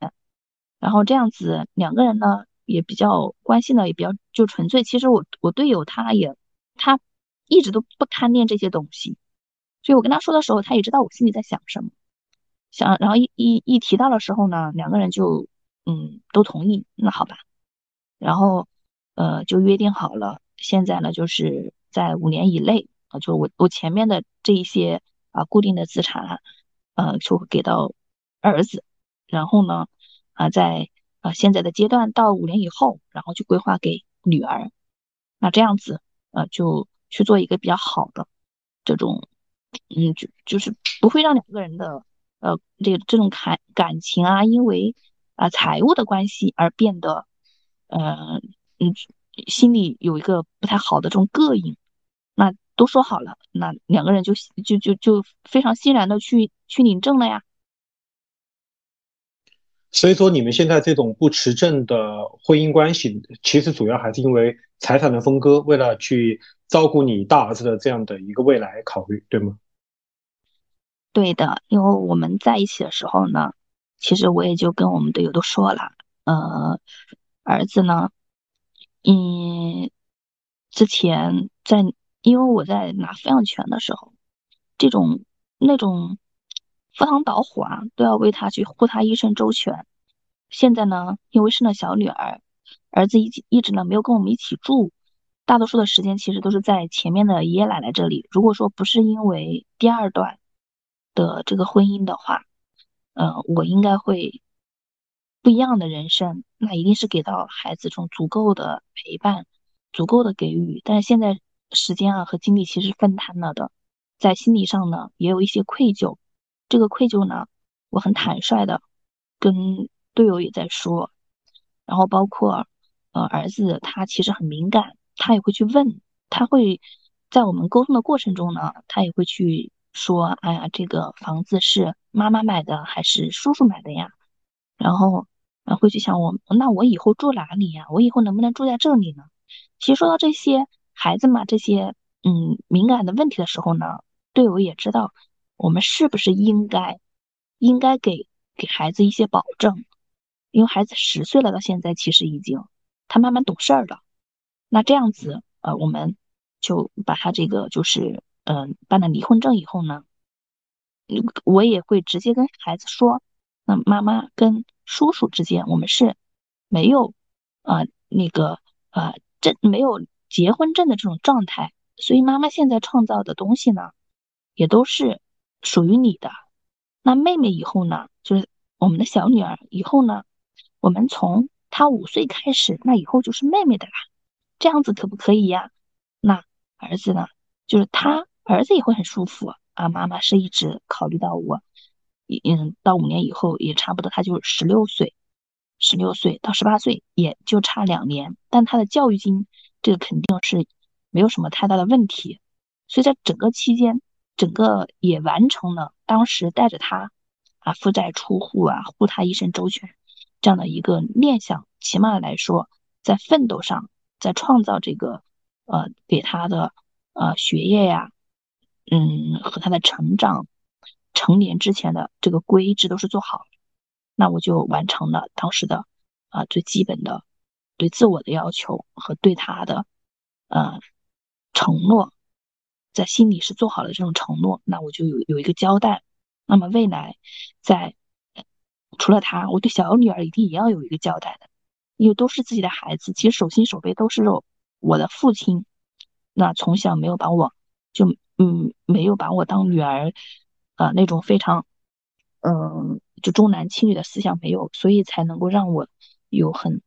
然后这样子两个人呢也比较关系呢也比较就纯粹。其实我我队友他也他一直都不贪恋这些东西，所以我跟他说的时候，他也知道我心里在想什么，想然后一一一提到的时候呢，两个人就。嗯，都同意，那好吧，然后呃就约定好了，现在呢就是在五年以内啊，就我我前面的这一些啊固定的资产啊，呃就会给到儿子，然后呢啊在啊现在的阶段到五年以后，然后就规划给女儿，那这样子呃就去做一个比较好的这种，嗯就就是不会让两个人的呃这个这种感感情啊，因为。啊，财务的关系而变得，呃，嗯，心里有一个不太好的这种膈应，那都说好了，那两个人就就就就非常欣然的去去领证了呀。所以说，你们现在这种不持证的婚姻关系，其实主要还是因为财产的分割，为了去照顾你大儿子的这样的一个未来考虑，对吗？对的，因为我们在一起的时候呢，其实我也就跟我们队友都说了，呃，儿子呢，嗯，之前在，因为我在拿抚养权的时候，这种那种。赴汤蹈火啊，都要为他去护他一生周全。现在呢，因为生了小女儿，儿子一一直呢没有跟我们一起住，大多数的时间其实都是在前面的爷爷奶奶这里。如果说不是因为第二段的这个婚姻的话，嗯，我应该会不一样的人生，那一定是给到孩子这种足够的陪伴，足够的给予。但是现在时间啊和精力其实分摊了的，在心理上呢也有一些愧疚。这个愧疚呢，我很坦率的跟队友也在说，然后包括呃儿子，他其实很敏感，他也会去问，他会在我们沟通的过程中呢，他也会去说，哎呀，这个房子是妈妈买的还是叔叔买的呀？然后啊会去想我，那我以后住哪里呀？我以后能不能住在这里呢？其实说到这些孩子嘛，这些嗯敏感的问题的时候呢，队友也知道。我们是不是应该应该给给孩子一些保证？因为孩子十岁了，到现在其实已经他慢慢懂事儿了。那这样子，呃，我们就把他这个就是嗯办了离婚证以后呢，我也会直接跟孩子说，那妈妈跟叔叔之间我们是没有啊那个呃这没有结婚证的这种状态，所以妈妈现在创造的东西呢，也都是。属于你的，那妹妹以后呢？就是我们的小女儿以后呢？我们从她五岁开始，那以后就是妹妹的啦。这样子可不可以呀？那儿子呢？就是他儿子也会很舒服啊。妈妈是一直考虑到我，嗯，到五年以后也差不多，他就十六岁，十六岁到十八岁也就差两年，但他的教育金这个肯定是没有什么太大的问题，所以在整个期间。整个也完成了当时带着他啊负债出户啊护他一生周全这样的一个念想，起码来说，在奋斗上，在创造这个呃给他的呃学业呀，嗯和他的成长成年之前的这个规制都是做好，那我就完成了当时的啊最基本的对自我的要求和对他的呃承诺。在心里是做好了这种承诺，那我就有有一个交代。那么未来，在除了他，我对小女儿一定也要有一个交代的，因为都是自己的孩子，其实手心手背都是肉。我的父亲，那从小没有把我就嗯没有把我当女儿，呃那种非常嗯就重男轻女的思想没有，所以才能够让我有很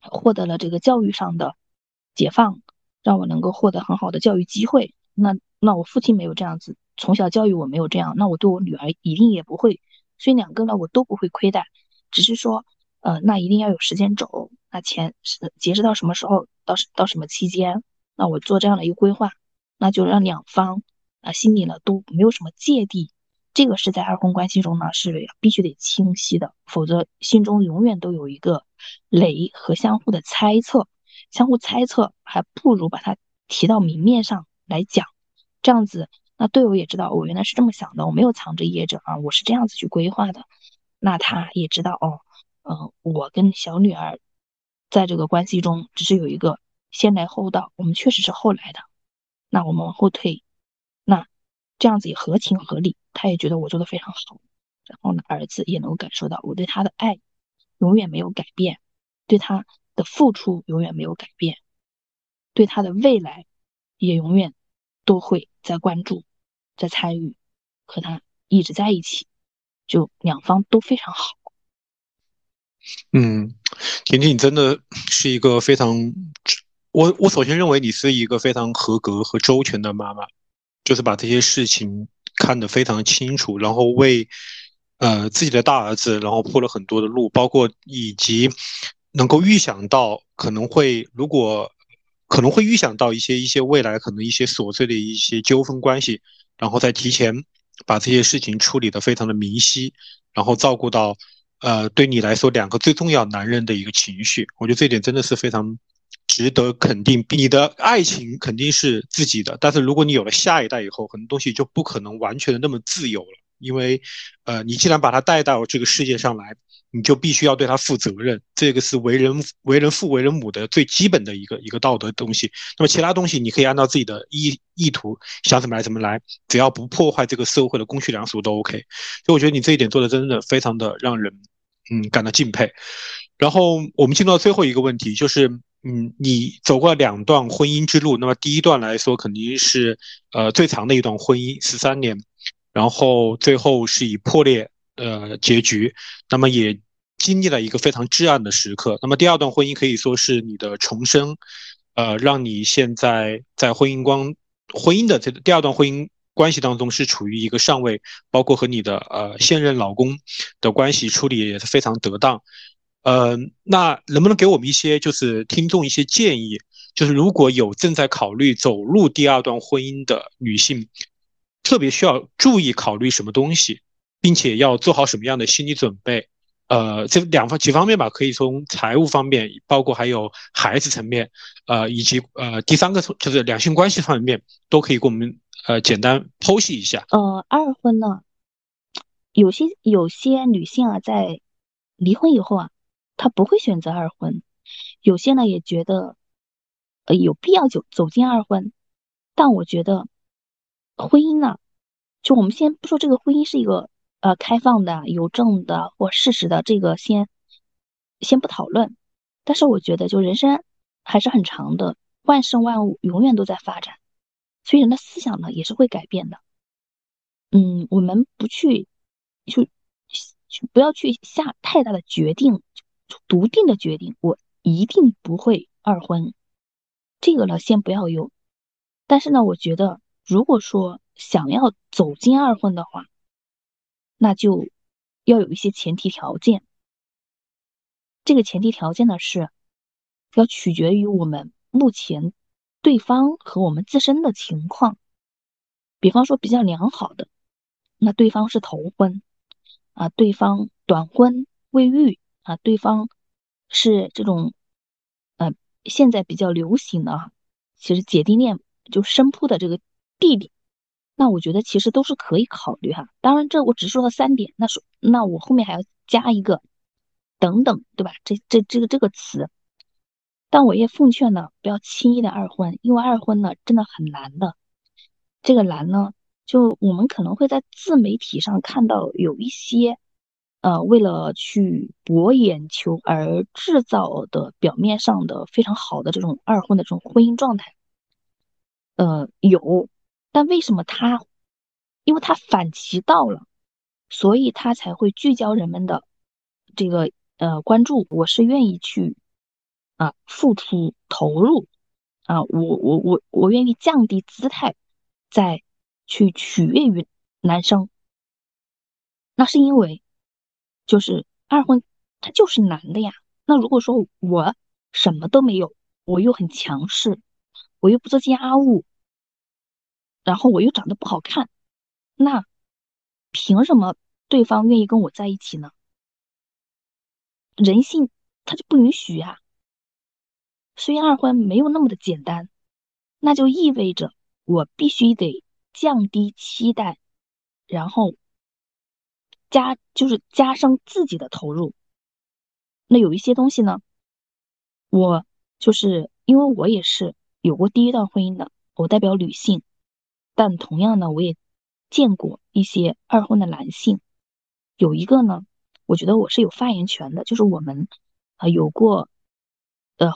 获得了这个教育上的解放，让我能够获得很好的教育机会。那那我父亲没有这样子，从小教育我没有这样，那我对我女儿一定也不会，所以两个呢我都不会亏待，只是说，呃，那一定要有时间轴，那钱是截止到什么时候，到到什么期间，那我做这样的一个规划，那就让两方啊心里呢都没有什么芥蒂，这个是在二婚关系中呢是必须得清晰的，否则心中永远都有一个雷和相互的猜测，相互猜测还不如把它提到明面上。来讲，这样子，那队友也知道我原来是这么想的，我没有藏着掖着啊，我是这样子去规划的。那他也知道哦，嗯，我跟小女儿在这个关系中只是有一个先来后到，我们确实是后来的。那我们往后退，这样子也合情合理，他也觉得我做的非常好。然后呢，儿子也能够感受到我对他的爱永远没有改变，对他的付出永远没有改变，对他的未来也永远。都会在关注，在参与，和他一直在一起，就两方都非常好。嗯，婷婷，你真的是一个非常……我我首先认为你是一个非常合格和周全的妈妈，就是把这些事情看得非常清楚，然后为呃自己的大儿子，然后铺了很多的路，包括以及能够预想到可能会如果。可能会预想到一些一些未来可能一些琐碎的一些纠纷关系，然后再提前把这些事情处理得非常的明晰，然后照顾到呃，对你来说两个最重要男人的一个情绪，我觉得这点真的是非常值得肯定。你的爱情肯定是自己的，但是如果你有了下一代以后，很多东西就不可能完全的那么自由了，因为，呃，你既然把他带到这个世界上来。你就必须要对他负责任，这个是为人为人父为人母的最基本的一个一个道德东西。那么其他东西你可以按照自己的意意图想怎么来怎么来，只要不破坏这个社会的公序良俗都 OK。所以我觉得你这一点做的真的非常的让人嗯感到敬佩。然后我们进入到最后一个问题，就是嗯你走过两段婚姻之路，那么第一段来说肯定是呃最长的一段婚姻十三年，然后最后是以破裂。呃，结局，那么也经历了一个非常至暗的时刻。那么第二段婚姻可以说是你的重生，呃，让你现在在婚姻光婚姻的这第二段婚姻关系当中是处于一个上位，包括和你的呃现任老公的关系处理也是非常得当。呃，那能不能给我们一些就是听众一些建议？就是如果有正在考虑走入第二段婚姻的女性，特别需要注意考虑什么东西？并且要做好什么样的心理准备？呃，这两方几方面吧，可以从财务方面，包括还有孩子层面，呃，以及呃第三个就是两性关系方面，都可以给我们呃简单剖析一下。呃，二婚呢，有些有些女性啊，在离婚以后啊，他不会选择二婚；有些呢，也觉得呃有必要走走进二婚。但我觉得婚姻呢，就我们先不说这个婚姻是一个。呃，开放的、有证的或事实的，这个先先不讨论。但是我觉得，就人生还是很长的，万事万物永远都在发展，所以人的思想呢也是会改变的。嗯，我们不去就就不要去下太大的决定，笃定的决定，我一定不会二婚。这个呢，先不要有。但是呢，我觉得，如果说想要走进二婚的话，那就要有一些前提条件，这个前提条件呢是要取决于我们目前对方和我们自身的情况。比方说比较良好的，那对方是头婚啊，对方短婚未育啊，对方是这种呃现在比较流行的，其实姐弟恋就生铺的这个弟弟。那我觉得其实都是可以考虑哈，当然这我只说了三点，那说那我后面还要加一个等等，对吧？这这这个这个词，但我也奉劝呢，不要轻易的二婚，因为二婚呢真的很难的。这个难呢，就我们可能会在自媒体上看到有一些呃为了去博眼球而制造的表面上的非常好的这种二婚的这种婚姻状态，呃有。但为什么他？因为他反其道了，所以他才会聚焦人们的这个呃关注。我是愿意去啊付出投入啊，我我我我愿意降低姿态，再去取悦于男生。那是因为就是二婚，他就是男的呀。那如果说我什么都没有，我又很强势，我又不做家务。然后我又长得不好看，那凭什么对方愿意跟我在一起呢？人性他就不允许呀。所以二婚没有那么的简单，那就意味着我必须得降低期待，然后加就是加上自己的投入。那有一些东西呢，我就是因为我也是有过第一段婚姻的，我代表女性。但同样呢，我也见过一些二婚的男性，有一个呢，我觉得我是有发言权的，就是我们啊有过呃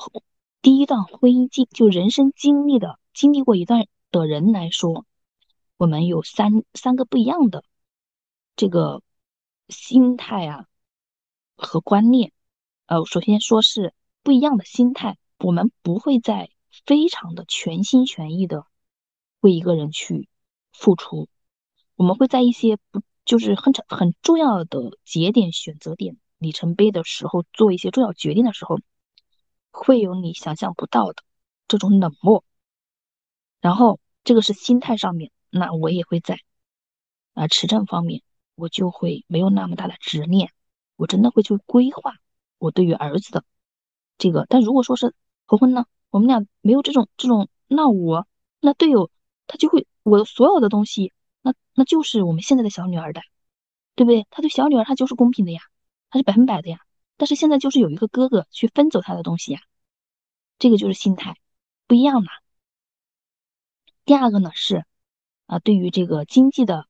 第一段婚姻经就人生经历的经历过一段的人来说，我们有三三个不一样的这个心态啊和观念，呃，首先说是不一样的心态，我们不会在非常的全心全意的。为一个人去付出，我们会在一些不就是很很重要的节点、选择点、里程碑的时候做一些重要决定的时候，会有你想象不到的这种冷漠。然后这个是心态上面，那我也会在啊持证方面，我就会没有那么大的执念。我真的会去规划我对于儿子的这个。但如果说是头婚呢，我们俩没有这种这种，那我那队友他就会我的所有的东西，那那就是我们现在的小女儿的，对不对？他对小女儿他就是公平的呀，他是百分百的呀。但是现在就是有一个哥哥去分走他的东西呀，这个就是心态不一样嘛。第二个呢是啊，对于这个经济的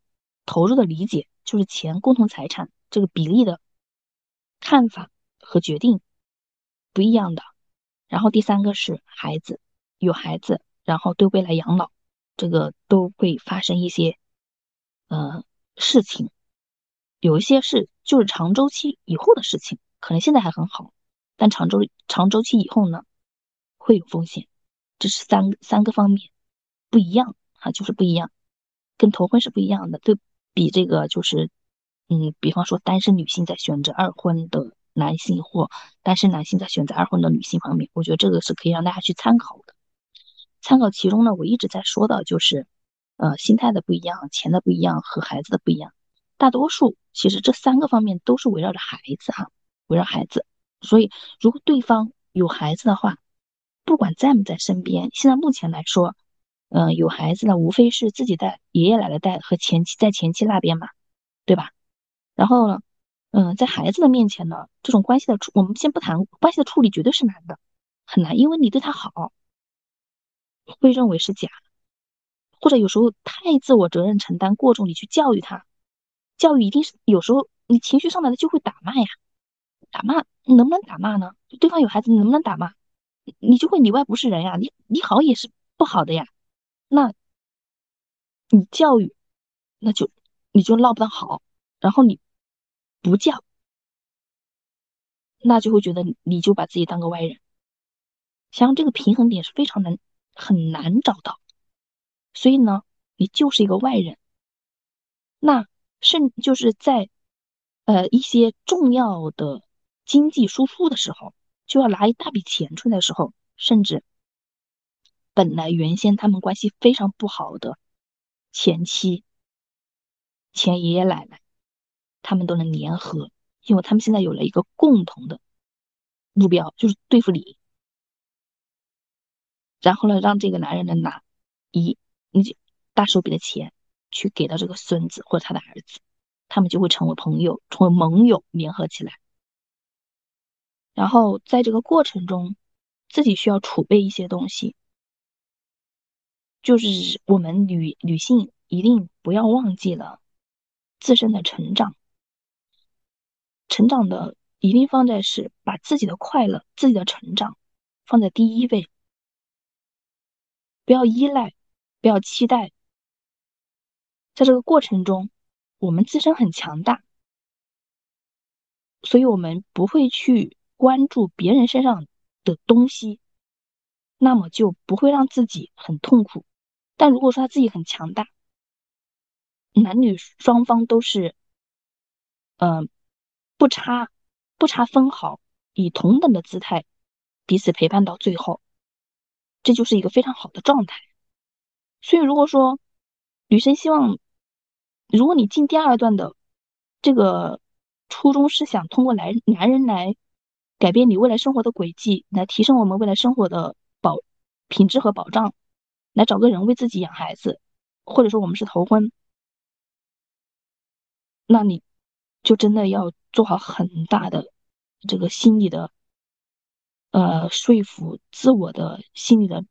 投入的理解，就是钱共同财产这个比例的看法和决定不一样的。然后第三个是孩子，有孩子，然后对未来养老这个都会发生一些呃事情，有一些是就是长周期以后的事情。可能现在还很好，但长周长周期以后呢，会有风险。这是三三个方面不一样啊，就是不一样，跟头婚是不一样的。对比这个就是，嗯，比方说单身女性在选择二婚的男性或单身男性在选择二婚的女性方面，我觉得这个是可以让大家去参考的。参考其中呢，我一直在说的就是，呃，心态的不一样，钱的不一样和孩子的不一样。大多数其实这三个方面都是围绕着孩子哈。围绕孩子，所以如果对方有孩子的话，不管在不在身边，现在目前来说，嗯，有孩子了无非是自己带、爷爷奶奶带和前妻在前妻那边嘛，对吧？然后呢，嗯，在孩子的面前呢，这种关系的处，我们先不谈关系的处理，绝对是难的，很难，因为你对他好，会认为是假，或者有时候太自我责任承担过重，你去教育他，教育一定是有时候你情绪上来了就会打骂呀。打骂，能不能打骂呢？对方有孩子，你能不能打骂？你就会里外不是人呀！你你好也是不好的呀。那，你教育，那就你就唠不到好。然后你不教，那就会觉得你就把自己当个外人。像这个平衡点是非常难很难找到，所以呢，你就是一个外人。那甚就是在呃一些重要的。经济输出的时候，就要拿一大笔钱出来的时候，甚至本来原先他们关系非常不好的前妻、前爷爷奶奶，他们都能联合，因为他们现在有了一个共同的目标，就是对付你。然后呢，让这个男人能拿一你大手笔的钱去给到这个孙子或者他的儿子，他们就会成为朋友，成为盟友，联合起来。然后在这个过程中，自己需要储备一些东西，就是我们女女性一定不要忘记了自身的成长，成长的一定放在是把自己的快乐、自己的成长放在第一位，不要依赖，不要期待，在这个过程中，我们自身很强大，所以我们不会去。关注别人身上的东西，那么就不会让自己很痛苦。但如果说他自己很强大，男女双方都是，嗯，不差不差分毫，以同等的姿态彼此陪伴到最后，这就是一个非常好的状态。所以，如果说女生希望，如果你进第二段的这个初衷是想通过来男人来。改变你未来生活的轨迹，来提升我们未来生活的保品质和保障，来找个人为自己养孩子，或者说我们是头婚，那你就真的要做好很大的这个心理的呃说服自我的心理的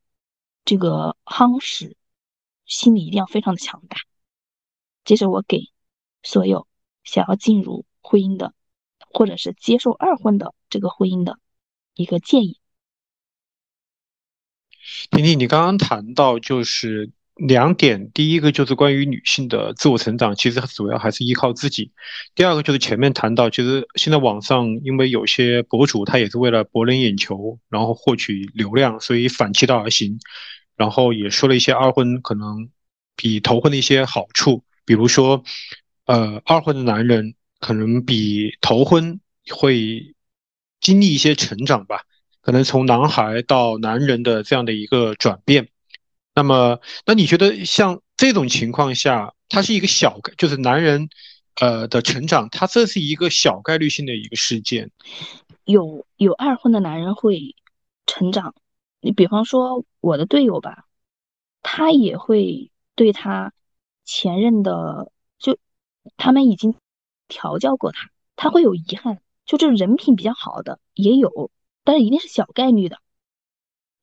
这个夯实，心理一定要非常的强大。这是我给所有想要进入婚姻的。或者是接受二婚的这个婚姻的一个建议。婷婷，你刚刚谈到就是两点，第一个就是关于女性的自我成长，其实主要还是依靠自己；第二个就是前面谈到，其实现在网上因为有些博主他也是为了博人眼球，然后获取流量，所以反其道而行，然后也说了一些二婚可能比头婚的一些好处，比如说，呃，二婚的男人。可能比头婚会经历一些成长吧，可能从男孩到男人的这样的一个转变。那么，那你觉得像这种情况下，他是一个小，就是男人呃的成长，它这是一个小概率性的一个事件。有有二婚的男人会成长，你比方说我的队友吧，他也会对他前任的，就他们已经调教过他，他会有遗憾。就这人品比较好的也有，但是一定是小概率的，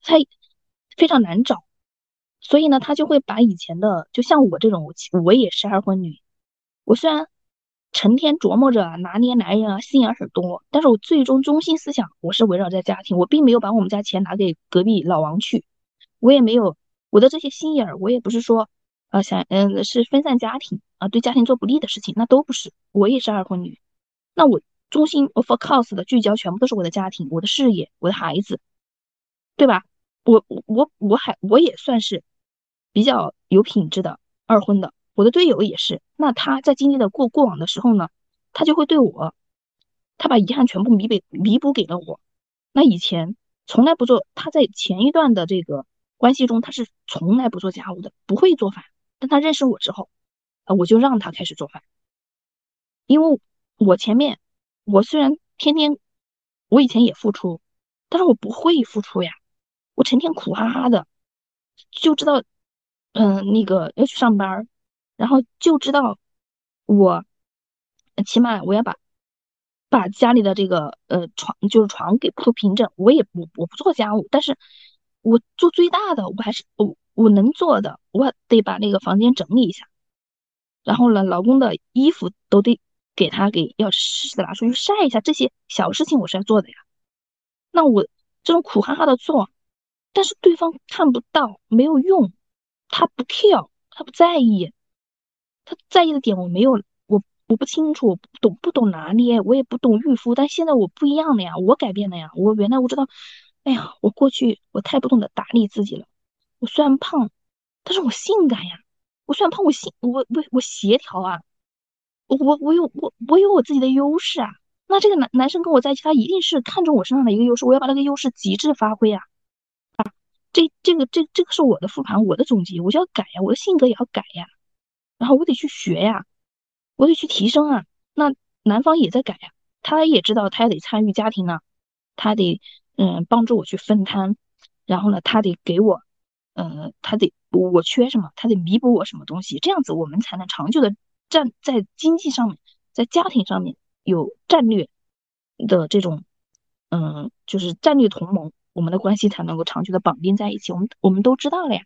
他非常难找，所以呢，他就会把以前的，就像我这种，我也是二婚女，我虽然成天琢磨着拿捏男人啊，心眼很多，但是我最终中心思想我是围绕在家庭，我并没有把我们家钱拿给隔壁老王去，我也没有我的这些心眼儿，我也不是说呃想嗯是分散家庭啊，对家庭做不利的事情，那都不是，我也是二婚女，那我。中心我 focus 的聚焦全部都是我的家庭、我的事业、我的孩子，对吧？我我我还我也算是比较有品质的二婚的，我的队友也是。那他在经历的过过往的时候呢，他就会对我，他把遗憾全部弥补弥补给了我。那以前从来不做，他在前一段的这个关系中，他是从来不做家务的，不会做饭。但他认识我之后，呃，我就让他开始做饭，因为我前面。我虽然天天，我以前也付出，但是我不会付出呀。我成天苦哈哈的，就知道，嗯，那个要去上班，然后就知道我，起码我要把把家里的这个呃床就是床给铺平整。我也不我不做家务，但是我做最大的，我还是我我能做的，我得把那个房间整理一下。然后呢，老公的衣服都得。给他给要适时的拿出去晒一下，这些小事情我是要做的呀。那我这种苦哈哈的做，但是对方看不到，没有用，他不 care，他不在意，他在意的点我没有，我我不清楚，我不懂不懂拿捏，我也不懂预付。但现在我不一样了呀，我改变了呀。我原来我知道，哎呀，我过去我太不懂得打理自己了。我虽然胖，但是我性感呀。我虽然胖，我性我我我协调啊。我我有我我有我自己的优势啊，那这个男男生跟我在一起，他一定是看中我身上的一个优势，我要把那个优势极致发挥啊啊！这这个这这个是我的复盘，我的总结，我就要改呀，我的性格也要改呀，然后我得去学呀，我得去提升啊。那男方也在改呀，他也知道他也得参与家庭呢，他得嗯帮助我去分摊，然后呢，他得给我呃，他得我缺什么，他得弥补我什么东西，这样子我们才能长久的。站在经济上面，在家庭上面有战略的这种，嗯，就是战略同盟，我们的关系才能够长久的绑定在一起。我们我们都知道了呀，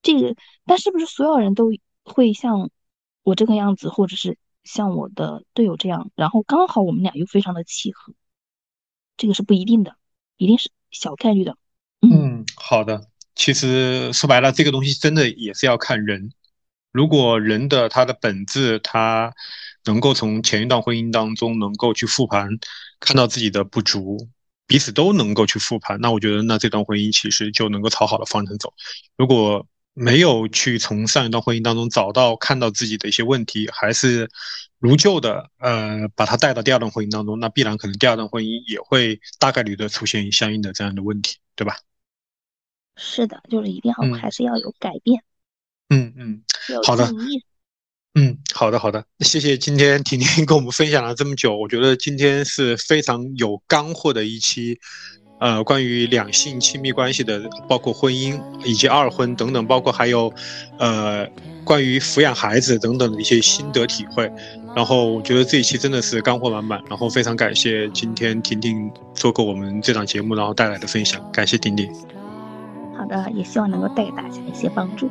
这个，但是不是所有人都会像我这个样子，或者是像我的队友这样，然后刚好我们俩又非常的契合，这个是不一定的，一定是小概率的。嗯，好的。其实说白了，这个东西真的也是要看人。如果人的他的本质，他能够从前一段婚姻当中能够去复盘，看到自己的不足，彼此都能够去复盘，那我觉得那这段婚姻其实就能够朝好的方向走。如果没有去从上一段婚姻当中找到看到自己的一些问题，还是如旧的呃把它带到第二段婚姻当中，那必然可能第二段婚姻也会大概率的出现相应的这样的问题，对吧？是的，就是一定要还是要有改变。嗯嗯。好的，嗯，好的好的，谢谢今天 [laughs] 婷婷跟我们分享了这么久，我觉得今天是非常有干货的一期，呃，关于两性亲密关系的，包括婚姻以及二婚等等，包括还有，呃，关于抚养孩子等等的一些心得体会。然后我觉得这一期真的是干货满满，然后非常感谢今天婷婷做过我们这档节目，然后带来的分享，感谢婷婷。好的，也希望能够带给大家一些帮助。